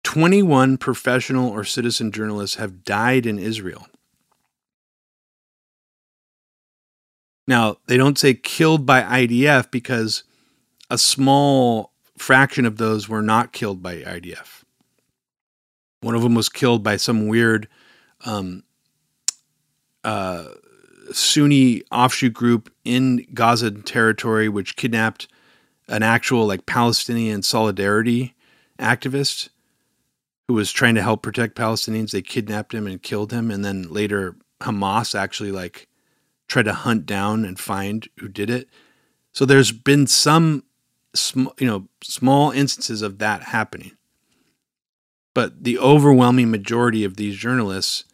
21 professional or citizen journalists have died in Israel. Now, they don't say killed by IDF because a small fraction of those were not killed by IDF. One of them was killed by some weird um, uh, Sunni offshoot group in Gaza territory, which kidnapped an actual like Palestinian solidarity activist who was trying to help protect Palestinians. They kidnapped him and killed him, and then later Hamas actually like tried to hunt down and find who did it. So there's been some, sm- you know, small instances of that happening, but the overwhelming majority of these journalists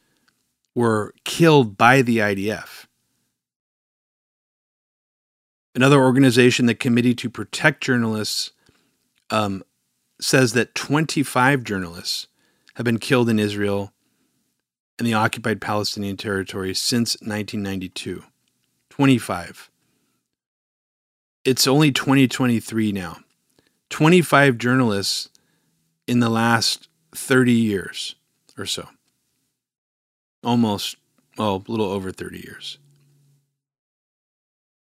were killed by the IDF. Another organization, the Committee to Protect Journalists, um, says that 25 journalists have been killed in Israel and the occupied Palestinian territory since 1992. 25. It's only 2023 now. 25 journalists in the last 30 years or so almost, well, a little over 30 years.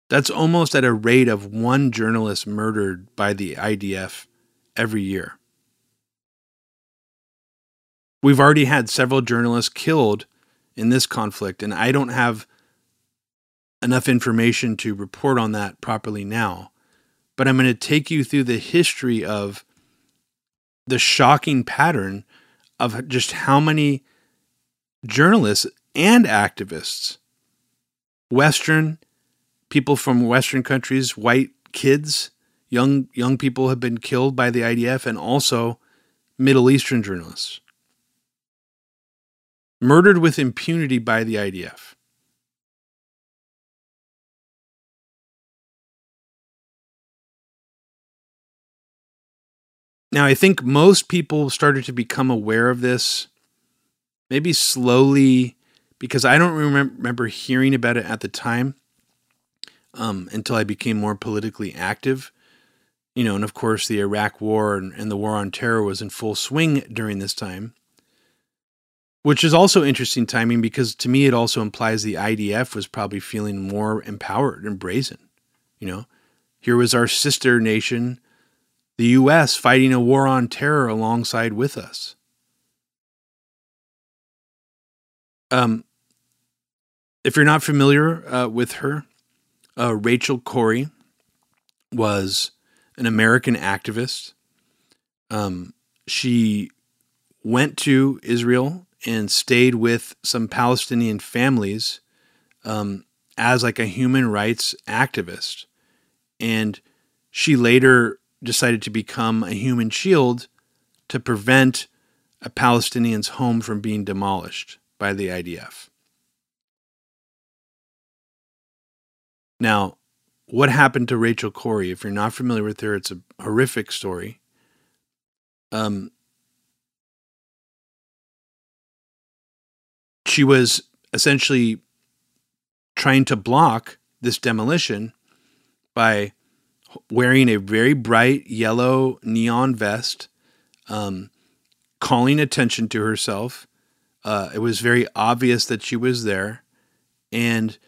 That's almost at a rate of one journalist murdered by the IDF every year. We've already had several journalists killed in this conflict, and I don't have enough information to report on that properly now. But I'm going to take you through the history of the shocking pattern of just how many journalists and activists, Western people from Western countries, white kids, young young people have been killed by the IDF, and also Middle Eastern journalists murdered with impunity by the IDF. Now, I think most people started to become aware of this maybe slowly because I don't remember, hearing about it at the time um, until I became more politically active. You know, and of course, the Iraq War and, and the War on Terror was in full swing during this time, which is also interesting timing because to me it also implies the IDF was probably feeling more empowered and brazen. You know, Here was our sister nation, the U.S., fighting a war on terror alongside with us. Um, if you're not familiar uh, with her, uh, Rachel Corrie was an American activist. Um, she went to Israel and stayed with some Palestinian families um, as like a human rights activist. And she later decided to become a human shield to prevent a Palestinian's home from being demolished by the IDF. Now, what happened to Rachel Corrie? If you're not familiar with her, it's a horrific story. Um, she was essentially trying to block this demolition by wearing a very bright yellow neon vest, um, calling attention to herself. Uh, it was very obvious that she was there, and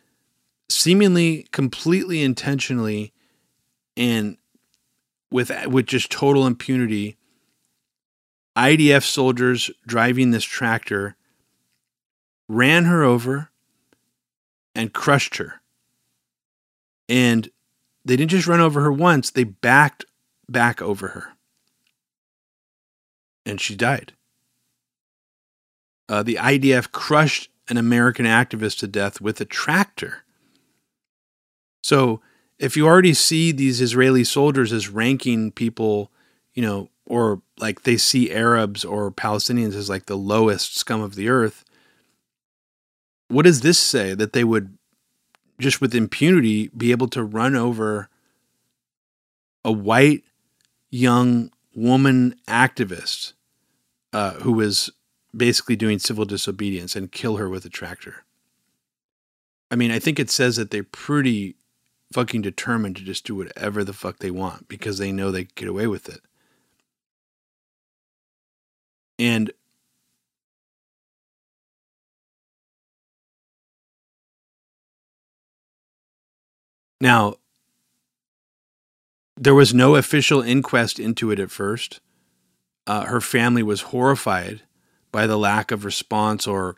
seemingly completely intentionally and with with just total impunity IDF soldiers driving this tractor ran her over and crushed her. And they didn't just run over her once, they backed back over her. And she died. Uh, the IDF crushed an American activist to death with a tractor. So if you already see these Israeli soldiers as ranking people, you know, or like they see Arabs or Palestinians as like the lowest scum of the earth, what does this say that they would just with impunity be able to run over a white young woman activist uh, who was basically doing civil disobedience and kill her with a tractor? I mean, I think it says that they're pretty fucking determined to just do whatever the fuck they want because they know they get away with it. And now there was no official inquest into it at first. Uh, her family was horrified by the lack of response or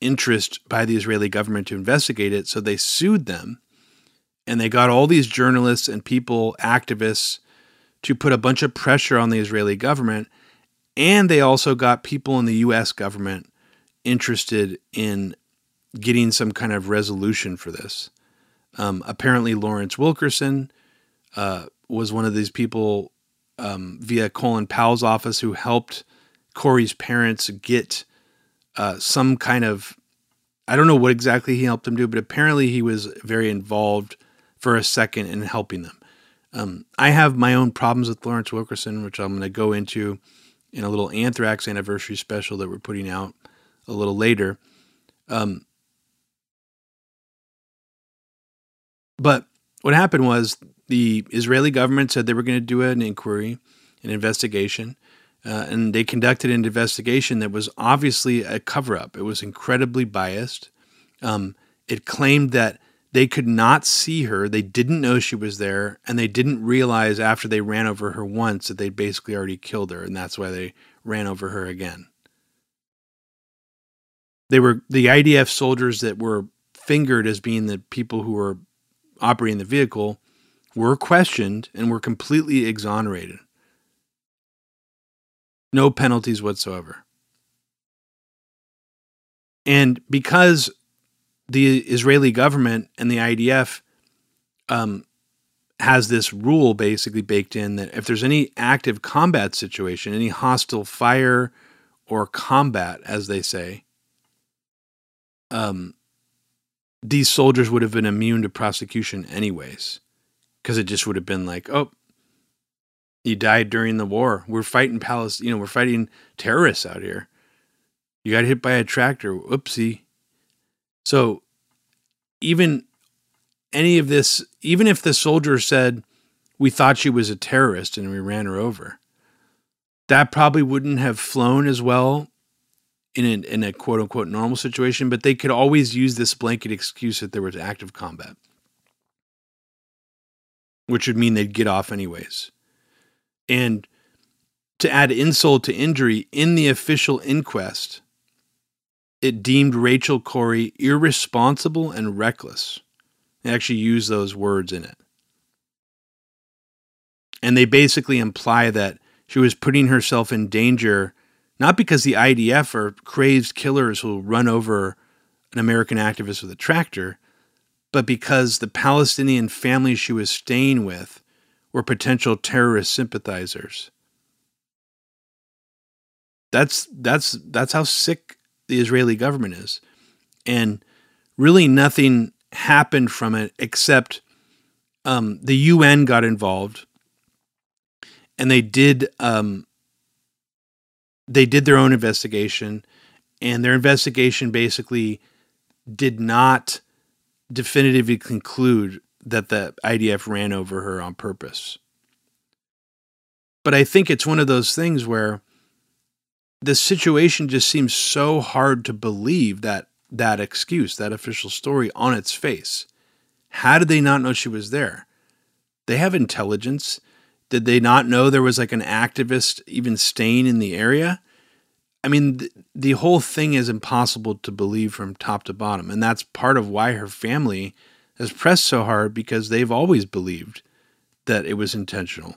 interest by the Israeli government to investigate it, so they sued them and they got all these journalists and people, activists, to put a bunch of pressure on the Israeli government. And they also got people in the US government interested in getting some kind of resolution for this. Um, apparently, Lawrence Wilkerson uh, was one of these people um, via Colin Powell's office who helped Corrie's parents get uh, some kind of I don't know what exactly he helped them do, but apparently he was very involved for a second in helping them. Um, I have my own problems with Lawrence Wilkerson, which I'm going to go into in a little Anthrax anniversary special that we're putting out a little later. Um, but what happened was the Israeli government said they were going to do an inquiry, an investigation, uh, and they conducted an investigation that was obviously a cover up. It was incredibly biased. Um, it claimed that they could not see her. They didn't know she was there, and they didn't realize after they ran over her once that they'd basically already killed her, and that's why they ran over her again. They were the IDF soldiers that were fingered as being the people who were operating the vehicle were questioned and were completely exonerated. No penalties whatsoever. And because the Israeli government and the IDF um, has this rule basically baked in that if there's any active combat situation, any hostile fire or combat, as they say, um, these soldiers would have been immune to prosecution anyways, because it just would have been like, oh, you died during the war. We're fighting Palestine. You know, we're fighting terrorists out here. You got hit by a tractor. Oopsie. So even any of this, even if the soldier said, we thought she was a terrorist and we ran her over, that probably wouldn't have flown as well in a, in a quote unquote normal situation, but they could always use this blanket excuse that there was active combat. which would mean they'd get off anyways. And to add insult to injury, in the official inquest, it deemed Rachel Corrie irresponsible and reckless. They actually use those words in it. And they basically imply that she was putting herself in danger, not because the IDF are crazed killers will run over an American activist with a tractor, but because the Palestinian family she was staying with were potential terrorist sympathizers. That's that's that's how sick the Israeli government is. And really nothing happened from it except um, the UN got involved and they did um, they did their own investigation and their investigation basically did not definitively conclude that the IDF ran over her on purpose. But I think it's one of those things where the situation just seems so hard to believe that that excuse, that official story on its face. How did they not know she was there? They have intelligence. Did they not know there was like an activist even staying in the area? I mean, the, the whole thing is impossible to believe from top to bottom. And that's part of why her family has pressed so hard because they've always believed that it was intentional.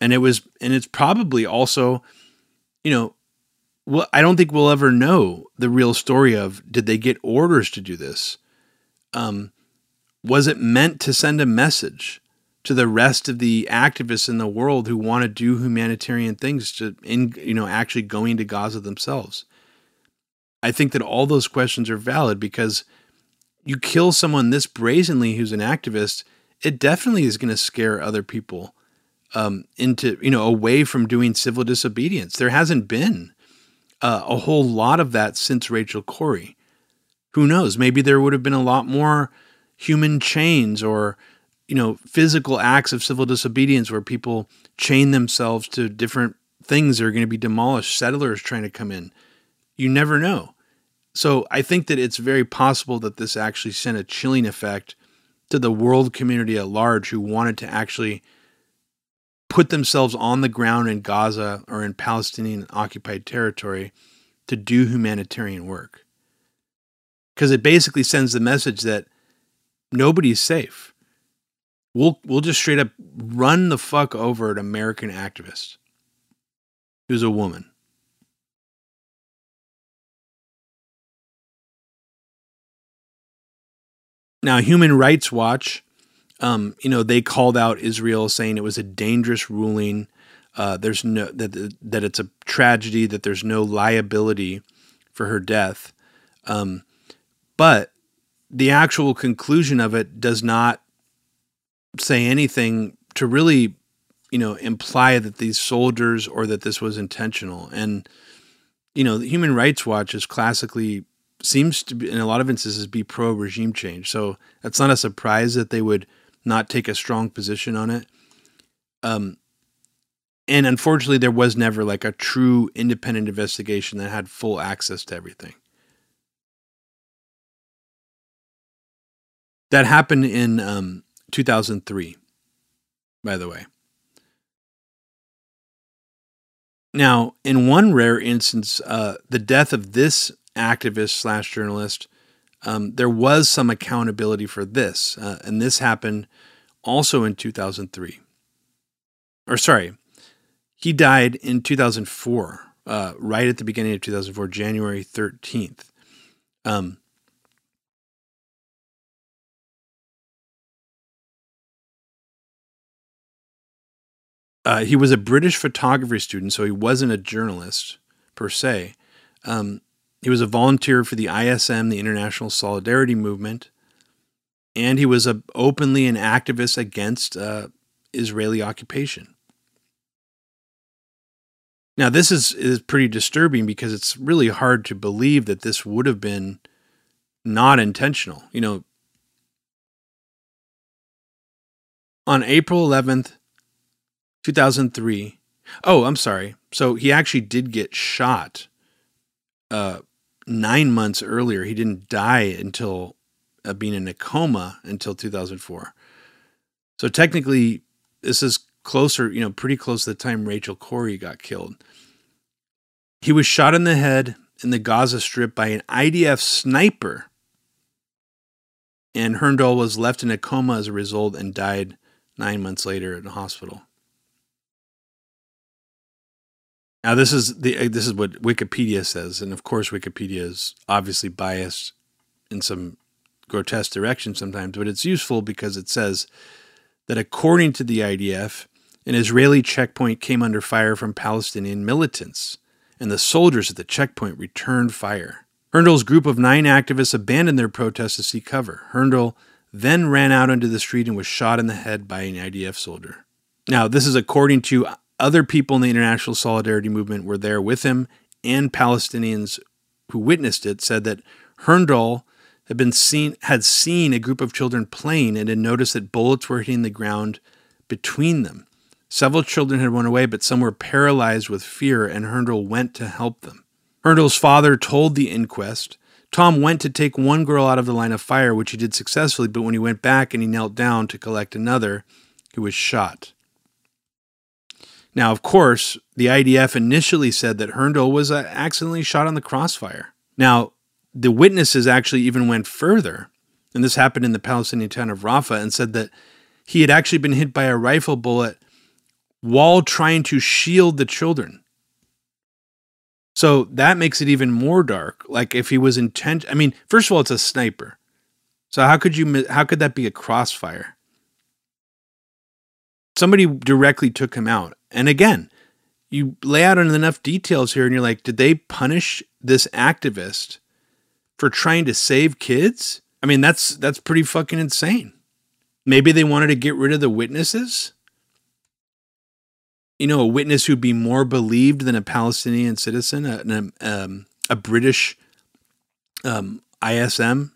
And it was, and it's probably also, you know, well, I don't think we'll ever know the real story of did they get orders to do this? Um, was it meant to send a message? to the rest of the activists in the world who want to do humanitarian things to in you know actually going to Gaza themselves. I think that all those questions are valid because you kill someone this brazenly who's an activist, it definitely is going to scare other people um, into you know away from doing civil disobedience. There hasn't been uh, a whole lot of that since Rachel Corrie. Who knows? Maybe there would have been a lot more human chains or you know, physical acts of civil disobedience where people chain themselves to different things that are going to be demolished, settlers trying to come in. You never know. So I think that it's very possible that this actually sent a chilling effect to the world community at large who wanted to actually put themselves on the ground in Gaza or in Palestinian occupied territory to do humanitarian work. Because it basically sends the message that nobody's safe. We'll we'll just straight up run the fuck over an American activist who's a woman. Now, Human Rights Watch, um, you know, they called out Israel, saying it was a dangerous ruling. Uh, there's no that that it's a tragedy that there's no liability for her death, um, but the actual conclusion of it does not say anything to really, you know, imply that these soldiers or that this was intentional. And, you know, the Human Rights Watch is classically seems to be in a lot of instances be pro regime change. So that's not a surprise that they would not take a strong position on it. Um, and unfortunately, there was never like a true independent investigation that had full access to everything. That happened in um, 2003, by the way. Now, in one rare instance, uh, the death of this activist slash journalist, um, there was some accountability for this, uh, and this happened also in 2003. Or sorry, he died in 2004, uh, right at the beginning of 2004, January 13th. Um, Uh, he was a British photography student, so he wasn't a journalist per se. Um, he was a volunteer for the ISM, the International Solidarity Movement, and he was a, openly an activist against uh, Israeli occupation. Now, this is, is pretty disturbing because it's really hard to believe that this would have been not intentional. You know, on April 11th, 2003. Oh, I'm sorry. So he actually did get shot uh, nine months earlier. He didn't die until uh, being in a coma until 2004. So technically, this is closer, you know, pretty close to the time Rachel Corrie got killed. He was shot in the head in the Gaza Strip by an IDF sniper. And Hurndall was left in a coma as a result and died nine months later in a hospital. Now this is the uh, this is what Wikipedia says, and of course Wikipedia is obviously biased in some grotesque direction sometimes, but it's useful because it says that according to the IDF, an Israeli checkpoint came under fire from Palestinian militants, and the soldiers at the checkpoint returned fire. Hurndall's group of nine activists abandoned their protest to seek cover. Hurndall then ran out into the street and was shot in the head by an IDF soldier. Now, this is according to other people in the international solidarity movement were there with him, and Palestinians who witnessed it said that Hurndall had been seen had seen a group of children playing and had noticed that bullets were hitting the ground between them. Several children had run away, but some were paralyzed with fear, and Hurndall went to help them. Hurndall's father told the inquest Tom went to take one girl out of the line of fire, which he did successfully, but when he went back and he knelt down to collect another, he was shot. Now, of course, the IDF initially said that Hurndall was uh, accidentally shot on the crossfire. Now, the witnesses actually even went further, and this happened in the Palestinian town of Rafah, and said that he had actually been hit by a rifle bullet while trying to shield the children. So that makes it even more dark. Like if he was intent, I mean, first of all, it's a sniper. So how could you? How could that be a crossfire? Somebody directly took him out. And again, you lay out enough details here, and you're like, did they punish this activist for trying to save kids? I mean, that's that's pretty fucking insane. Maybe they wanted to get rid of the witnesses you know, a witness who'd be more believed than a Palestinian citizen, a, um, a British um, ISM.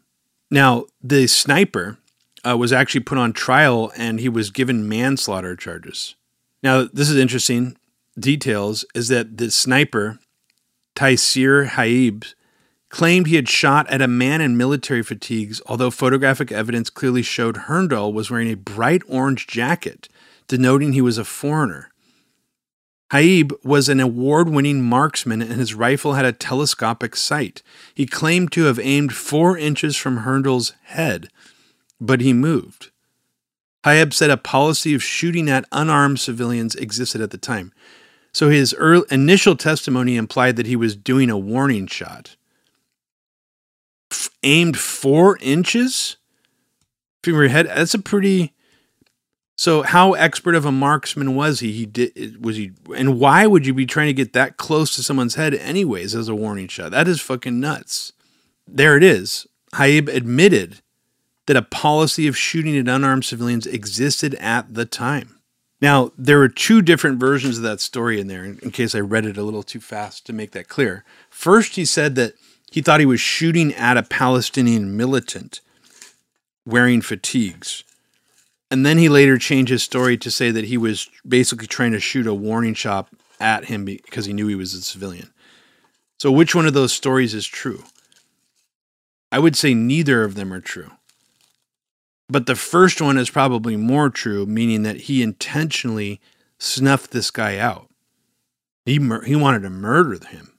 Now, the sniper uh, was actually put on trial and he was given manslaughter charges. Now, this is interesting. Details is that the sniper, Taisir Haib, claimed he had shot at a man in military fatigues, although photographic evidence clearly showed Hurndall was wearing a bright orange jacket, denoting he was a foreigner. Haib was an award winning marksman and his rifle had a telescopic sight. He claimed to have aimed four inches from Hurndall's head, but he moved. Haib said a policy of shooting at unarmed civilians existed at the time. So his early, initial testimony implied that he was doing a warning shot. F- aimed four inches from your head? That's a pretty so, how expert of a marksman was he? He did was he, and why would you be trying to get that close to someone's head anyways as a warning shot? That is fucking nuts. There it is. Haib admitted that a policy of shooting at unarmed civilians existed at the time. Now, there are two different versions of that story in there, in case I read it a little too fast to make that clear. First, he said that he thought he was shooting at a Palestinian militant wearing fatigues. And then he later changed his story to say that he was basically trying to shoot a warning shot at him because he knew he was a civilian. So, which one of those stories is true? I would say neither of them are true. But the first one is probably more true, meaning that he intentionally snuffed this guy out. He, mur- he wanted to murder him.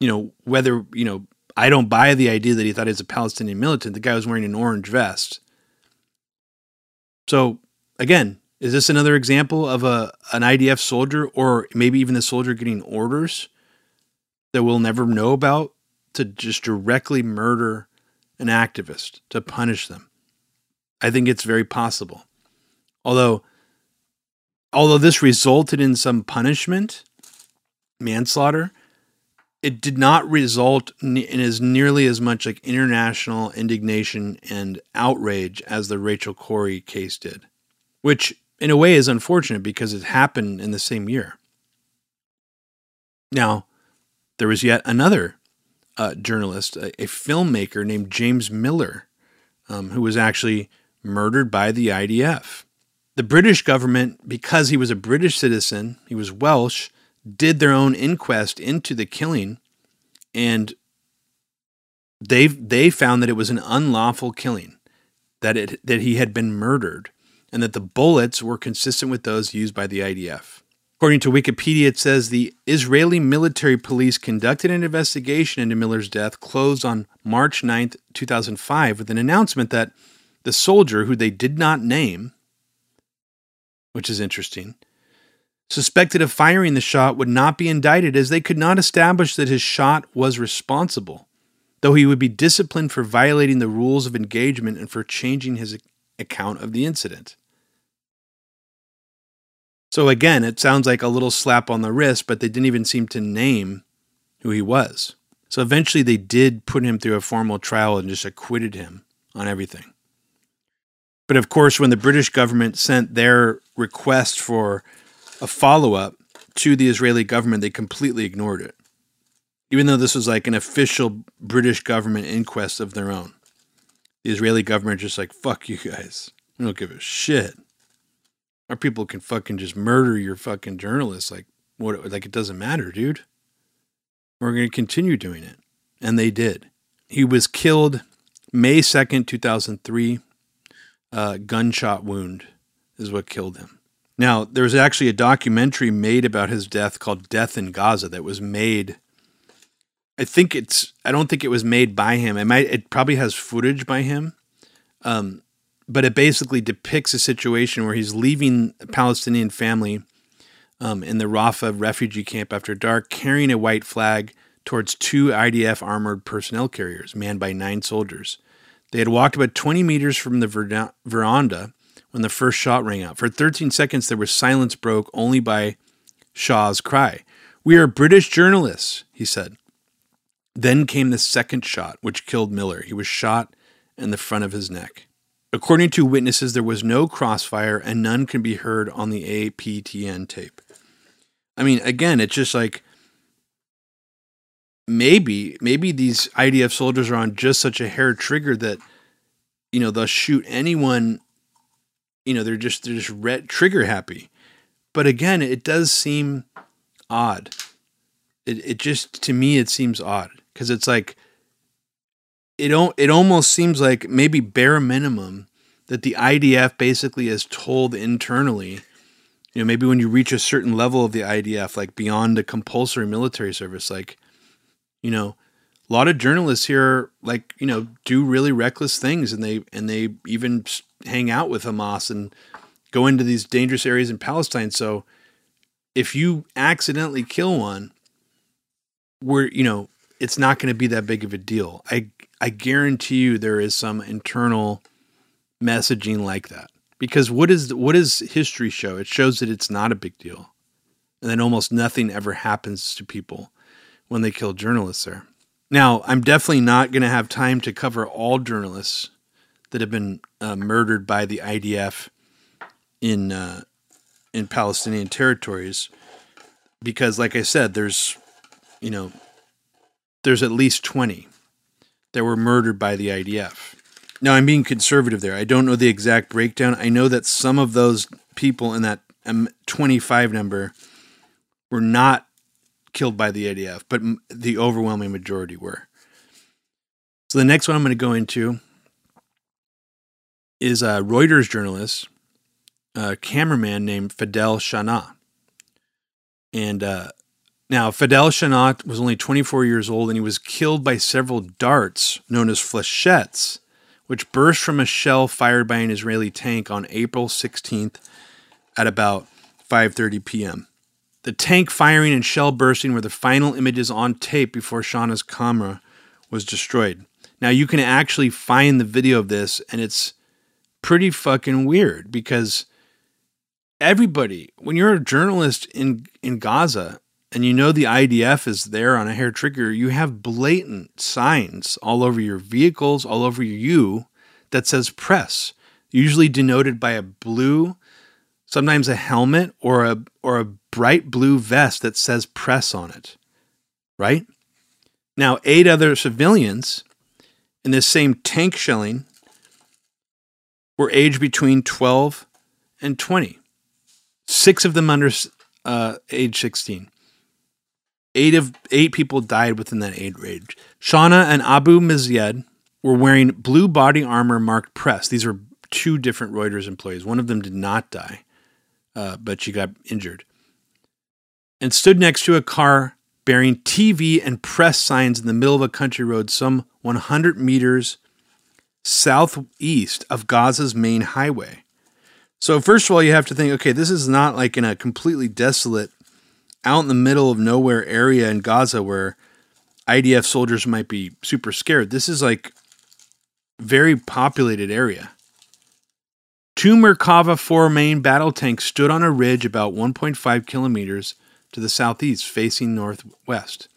You know, whether, you know, I don't buy the idea that he thought he was a Palestinian militant. The guy was wearing an orange vest so again, is this another example of a an IDF soldier or maybe even the soldier getting orders that we'll never know about to just directly murder an activist to punish them? I think it's very possible. Although although this resulted in some punishment, manslaughter, it did not result in as nearly as much like international indignation and outrage as the Rachel Corrie case did, which in a way is unfortunate because it happened in the same year. Now, there was yet another uh, journalist, a, a, filmmaker named James Miller, um, who was actually murdered by the IDF. The British government, because he was a British citizen, he was Welsh, did their own inquest into the killing and they they found that it was an unlawful killing that it that he had been murdered and that the bullets were consistent with those used by the IDF. According to Wikipedia, it says the Israeli military police conducted an investigation into Miller's death, closed on March 9, 2005, with an announcement that the soldier, who they did not name, which is interesting, suspected of firing the shot would not be indicted as they could not establish that his shot was responsible, though he would be disciplined for violating the rules of engagement and for changing his account of the incident. So again, it sounds like a little slap on the wrist, but they didn't even seem to name who he was. So eventually they did put him through a formal trial and just acquitted him on everything. But of course, when the British government sent their request for a follow up to the Israeli government, they completely ignored it. Even though this was like an official British government inquest of their own. The Israeli government just like, fuck you guys. We don't give a shit. Our people can fucking just murder your fucking journalists. Like, what? Like, it doesn't matter, dude. We're going to continue doing it. And they did. He was killed May 2nd, 2003. Uh, gunshot wound is what killed him. Now, there was actually a documentary made about his death called Death in Gaza that was made. I think it's, I don't think it was made by him. It might, it probably has footage by him. Um, but it basically depicts a situation where he's leaving a Palestinian family um, in the Rafah refugee camp after dark, carrying a white flag towards two IDF armored personnel carriers manned by nine soldiers. They had walked about 20 meters from the veranda when the first shot rang out. For 13 seconds, there was silence broke only by Shah's cry. We are British journalists, he said. Then came the second shot, which killed Miller. He was shot in the front of his neck. According to witnesses, there was no crossfire and none can be heard on the APTN tape. I mean, again, it's just like maybe maybe these IDF soldiers are on just such a hair trigger that you know they'll shoot anyone. You know, they're just they're just red trigger happy. But again, it does seem odd. It it just to me it seems odd because it's like it it almost seems like maybe bare minimum that the IDF basically has told internally, you know, maybe when you reach a certain level of the IDF, like beyond a compulsory military service, like, you know, a lot of journalists here, like, you know, do really reckless things, and they and they even hang out with Hamas and go into these dangerous areas in Palestine. So, if you accidentally kill one, we're you know, it's not going to be that big of a deal. I I guarantee you there is some internal messaging like that. Because what is what does history show? It shows that it's not a big deal. And then almost nothing ever happens to people when they kill journalists there. Now, I'm definitely not going to have time to cover all journalists that have been uh, murdered by the IDF in uh, in Palestinian territories because like I said there's you know there's at least 20 that were murdered by the IDF. Now, I'm being conservative there. I don't know the exact breakdown. I know that some of those people in that um, 25 number were not killed by the IDF, but the overwhelming majority were. So the next one I'm going to go into is a Reuters journalist, a cameraman named Fadel Shana. And uh, now, Fadel Shanat was only 24 years old and he was killed by several darts known as flechettes, which burst from a shell fired by an Israeli tank on April 16th at about 5:30 p.m. The tank firing and shell bursting were the final images on tape before Shauna's camera was destroyed. Now you can actually find the video of this and it's pretty fucking weird because everybody when you're a journalist in in Gaza and you know the IDF is there on a hair trigger, you have blatant signs all over your vehicles, all over you that says press, usually denoted by a blue, sometimes a helmet or a or a bright blue vest that says press on it. Right? Now, eight other civilians in this same tank shelling were aged between 12 and 20. Six of them under uh, age 16. Eight of eight people died within that age range. Shana and Abu Mizyed were wearing blue body armor marked press. These were two different Reuters employees. One of them did not die, uh, but she got injured. And stood next to a car bearing TV and press signs in the middle of a country road, some 100 meters southeast of Gaza's main highway. So, first of all, you have to think okay, this is not like in a completely desolate, out in the middle of nowhere area in Gaza where IDF soldiers might be super scared. This is like very populated area. Two Merkava 4 main battle tanks stood on a ridge about 1.5 kilometers to the southeast, facing northwest.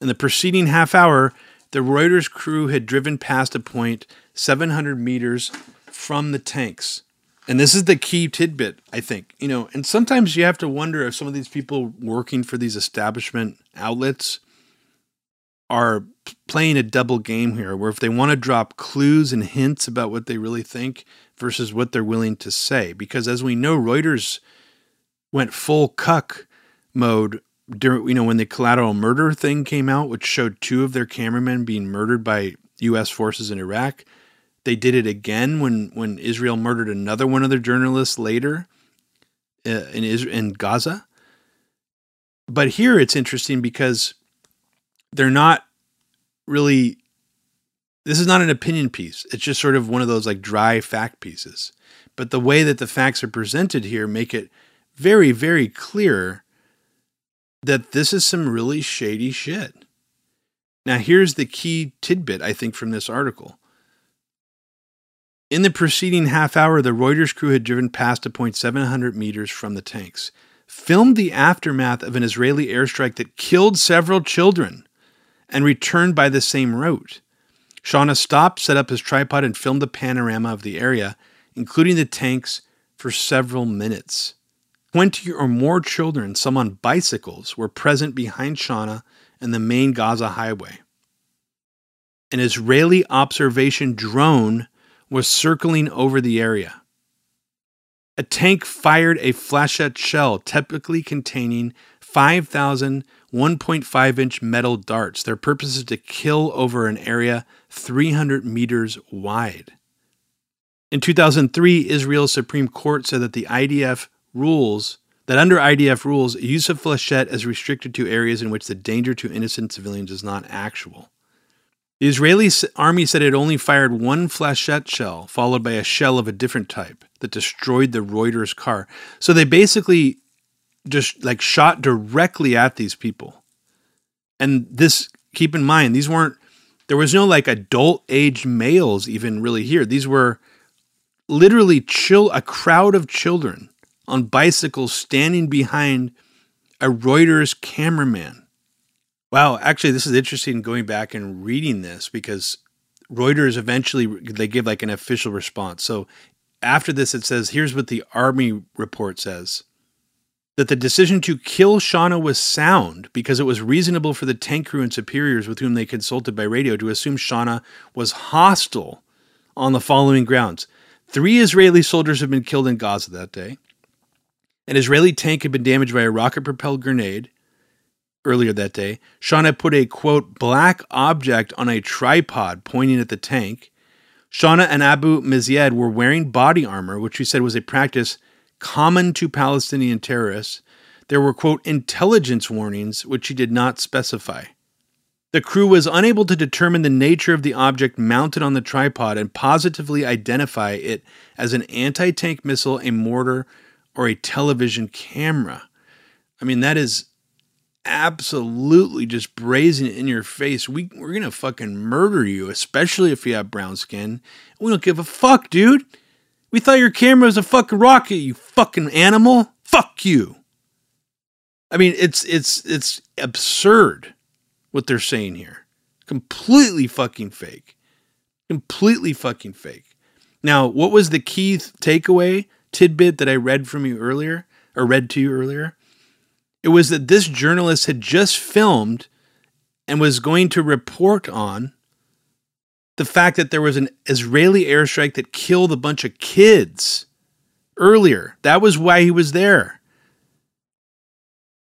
In the preceding half hour, the Reuters crew had driven past a point 700 meters from the tanks. And this is the key tidbit, I think. You know, and sometimes you have to wonder if some of these people working for these establishment outlets are playing a double game here, where if they want to drop clues and hints about what they really think versus what they're willing to say. Because as we know, Reuters went full cuck mode during, you know, when the collateral murder thing came out, which showed two of their cameramen being murdered by U.S. forces in Iraq. They did it again when when Israel murdered another one of their journalists later uh, in Israel, in Gaza. But here it's interesting because they're not really this is not an opinion piece. It's just sort of one of those like dry fact pieces. But the way that the facts are presented here make it very very clear that this is some really shady shit. Now here's the key tidbit I think from this article. In the preceding half hour, the Reuters crew had driven past a point 700 meters from the tanks, filmed the aftermath of an Israeli airstrike that killed several children, and returned by the same route. Shauna stopped, set up his tripod, and filmed the panorama of the area, including the tanks, for several minutes. Twenty or more children, some on bicycles, were present behind Shauna and the main Gaza highway. An Israeli observation drone was circling over the area. A tank fired a flechette shell, typically containing 5,000 1.5 inch metal darts. Their purpose is to kill over an area 300 meters wide. In 2003, Israel's Supreme Court said that the IDF rules that under IDF rules, use of flechette is restricted to areas in which the danger to innocent civilians is not actual. The Israeli army said it only fired one flechette shell, followed by a shell of a different type that destroyed the Reuters car. So they basically just like shot directly at these people. And this, keep in mind, these weren't, there was no like adult age males even really here. These were literally chill, a crowd of children on bicycles standing behind a Reuters cameraman Wow, actually, this is interesting going back and reading this because Reuters eventually they give like an official response. So after this, it says, "Here's what the Army report says." That the decision to kill Shauna was sound because it was reasonable for the tank crew and superiors with whom they consulted by radio to assume Shauna was hostile on the following grounds. Three Israeli soldiers had been killed in Gaza that day. An Israeli tank had been damaged by a rocket propelled grenade earlier that day, Shauna put a quote black object on a tripod pointing at the tank. Shauna and Abu Mizyed were wearing body armor, which she said was a practice common to Palestinian terrorists. There were quote intelligence warnings, which he did not specify. The crew was unable to determine the nature of the object mounted on the tripod and positively identify it as an anti tank missile, a mortar, or a television camera. I mean, that is absolutely just brazen in your face. We we're gonna fucking murder you, especially if you have brown skin. We don't give a fuck, dude. We thought your camera was a fucking rocket, you fucking animal. Fuck you. I mean, it's it's it's absurd what they're saying here. Completely fucking fake. Completely fucking fake. Now, what was the key takeaway tidbit that I read from you earlier or read to you earlier? It was that this journalist had just filmed and was going to report on the fact that there was an Israeli airstrike that killed a bunch of kids earlier. That was why he was there.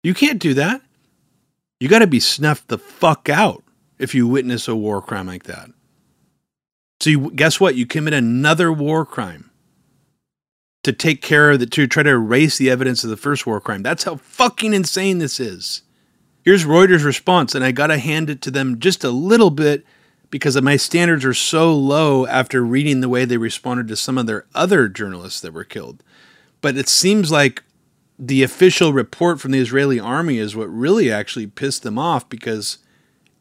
You can't do that. You got to be snuffed the fuck out if you witness a war crime like that. So, you, guess what? You commit another war crime. to take care of the to try to erase the evidence of the first war crime. That's how fucking insane this is. Here's Reuters' response, and I gotta hand it to them just a little bit because my standards are so low after reading the way they responded to some of their other journalists that were killed. But it seems like the official report from the Israeli army is what really actually pissed them off because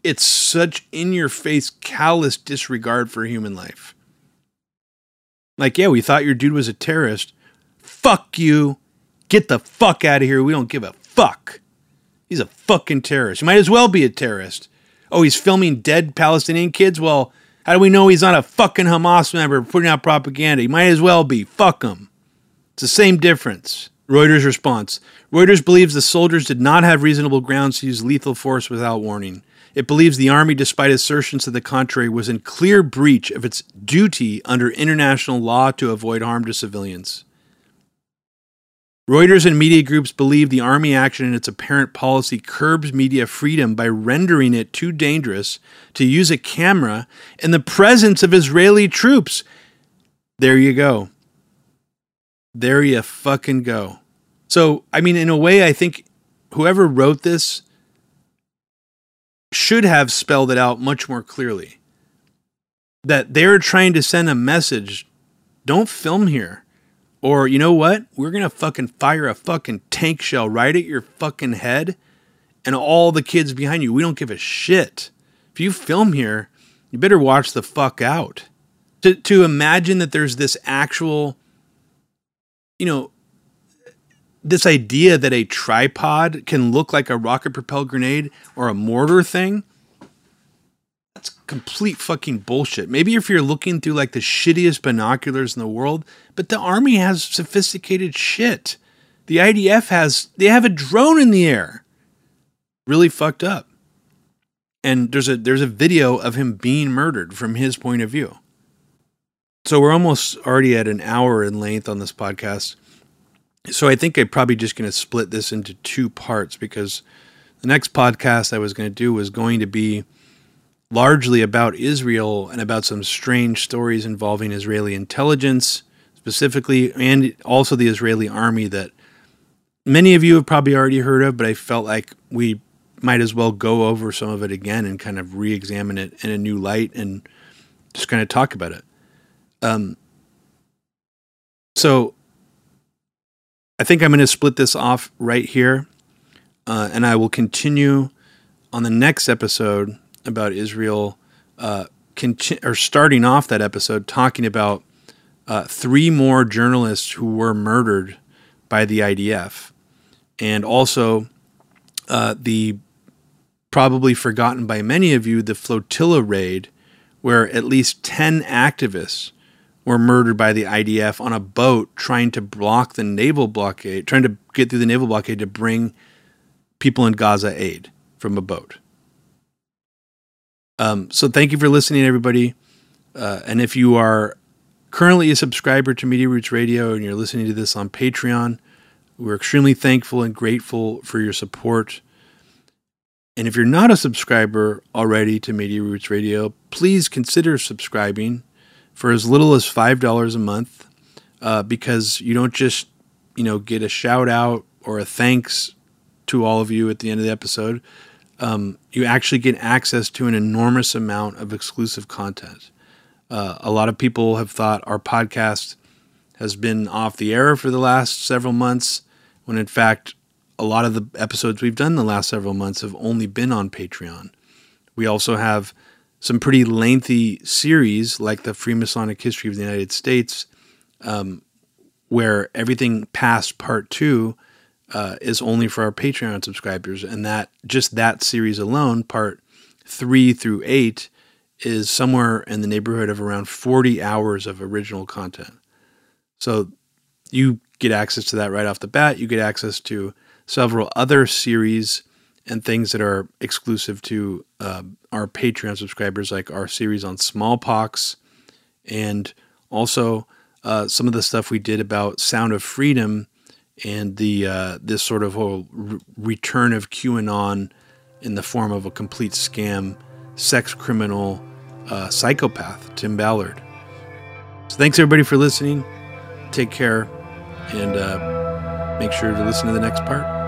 it's such in your face, callous disregard for human life. Like, yeah, we thought your dude was a terrorist. Fuck you. Get the fuck out of here. We don't give a fuck. He's a fucking terrorist. He might as well be a terrorist. Oh, he's filming dead Palestinian kids? Well, how do we know he's not a fucking Hamas member putting out propaganda? He might as well be. Fuck him. It's the same difference. Reuters response Reuters believes the soldiers did not have reasonable grounds to use lethal force without warning. It believes the Army, despite assertions to the contrary, was in clear breach of its duty under international law to avoid harm to civilians. Reuters and media groups believe the Army action and its apparent policy curbs media freedom by rendering it too dangerous to use a camera in the presence of Israeli troops. There you go. There you fucking go. So, I mean, in a way, I think whoever wrote this should have spelled it out much more clearly. That they're trying to send a message don't film here. Or, you know what? We're going to fucking fire a fucking tank shell right at your fucking head and all the kids behind you. We don't give a shit. If you film here, you better watch the fuck out. To, to imagine that there's this actual, you know, this idea that a tripod can look like a rocket propelled grenade or a mortar thing that's complete fucking bullshit. Maybe if you're looking through like the shittiest binoculars in the world but the army has sophisticated shit. The idf has they have a drone in the air. Really fucked up. And there's a there's a video of him being murdered from his point of view. So we're almost already at an hour in length on this podcast. So I think I'm probably just going to split this into two parts because the next podcast I was going to do was going to be largely about Israel and about some strange stories involving Israeli intelligence specifically and also the Israeli army that many of you have probably already heard of, but I felt like we might as well go over some of it again and kind of re-examine it in a new light and just kind of talk about it. Um, so I think I'm going to split this off right here, uh, and I will continue on the next episode about Israel. Uh, conti- or starting off that episode talking about uh, three more journalists who were murdered by the IDF, and also uh, the probably forgotten by many of you the flotilla raid, where at least ten activists were murdered by the IDF on a boat trying to block the naval blockade, trying to get through the naval blockade to bring people in Gaza aid from a boat. Um, so thank you for listening, everybody. Uh, and if you are currently a subscriber to Media Roots Radio and you're listening to this on Patreon, we're extremely thankful and grateful for your support. And if you're not a subscriber already to Media Roots Radio, please consider subscribing for as little as $5 a month uh, because you don't just, you know, get a shout out or a thanks to all of you at the end of the episode. Um, you actually get access to an enormous amount of exclusive content. Uh, a lot of people have thought our podcast has been off the air for the last several months, when in fact, a lot of the episodes we've done the last several months have only been on Patreon. We also have some pretty lengthy series like the Freemasonic History of the United States, um, where everything past part two uh, is only for our Patreon subscribers, and that just that series alone, part three through eight, is somewhere in the neighborhood of around 40 hours of original content. So you get access to that right off the bat. You get access to several other series and things that are exclusive to uh, our Patreon subscribers, like our series on smallpox, and also uh, some of the stuff we did about Sound of Freedom and the uh, this sort of whole re- return of QAnon in the form of a complete scam, sex criminal, uh, psychopath, Tim Ballard. So thanks everybody for listening. Take care. and uh, make sure to listen to the next part.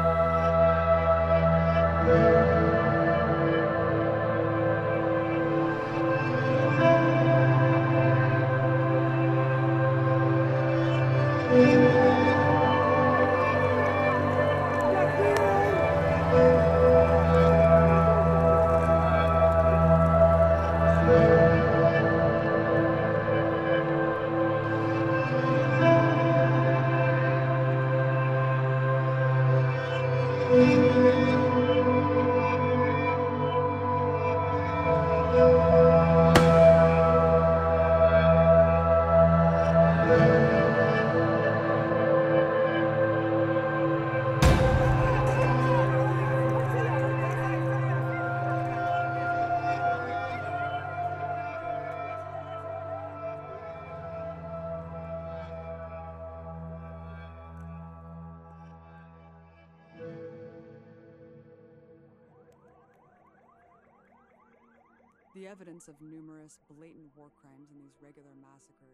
The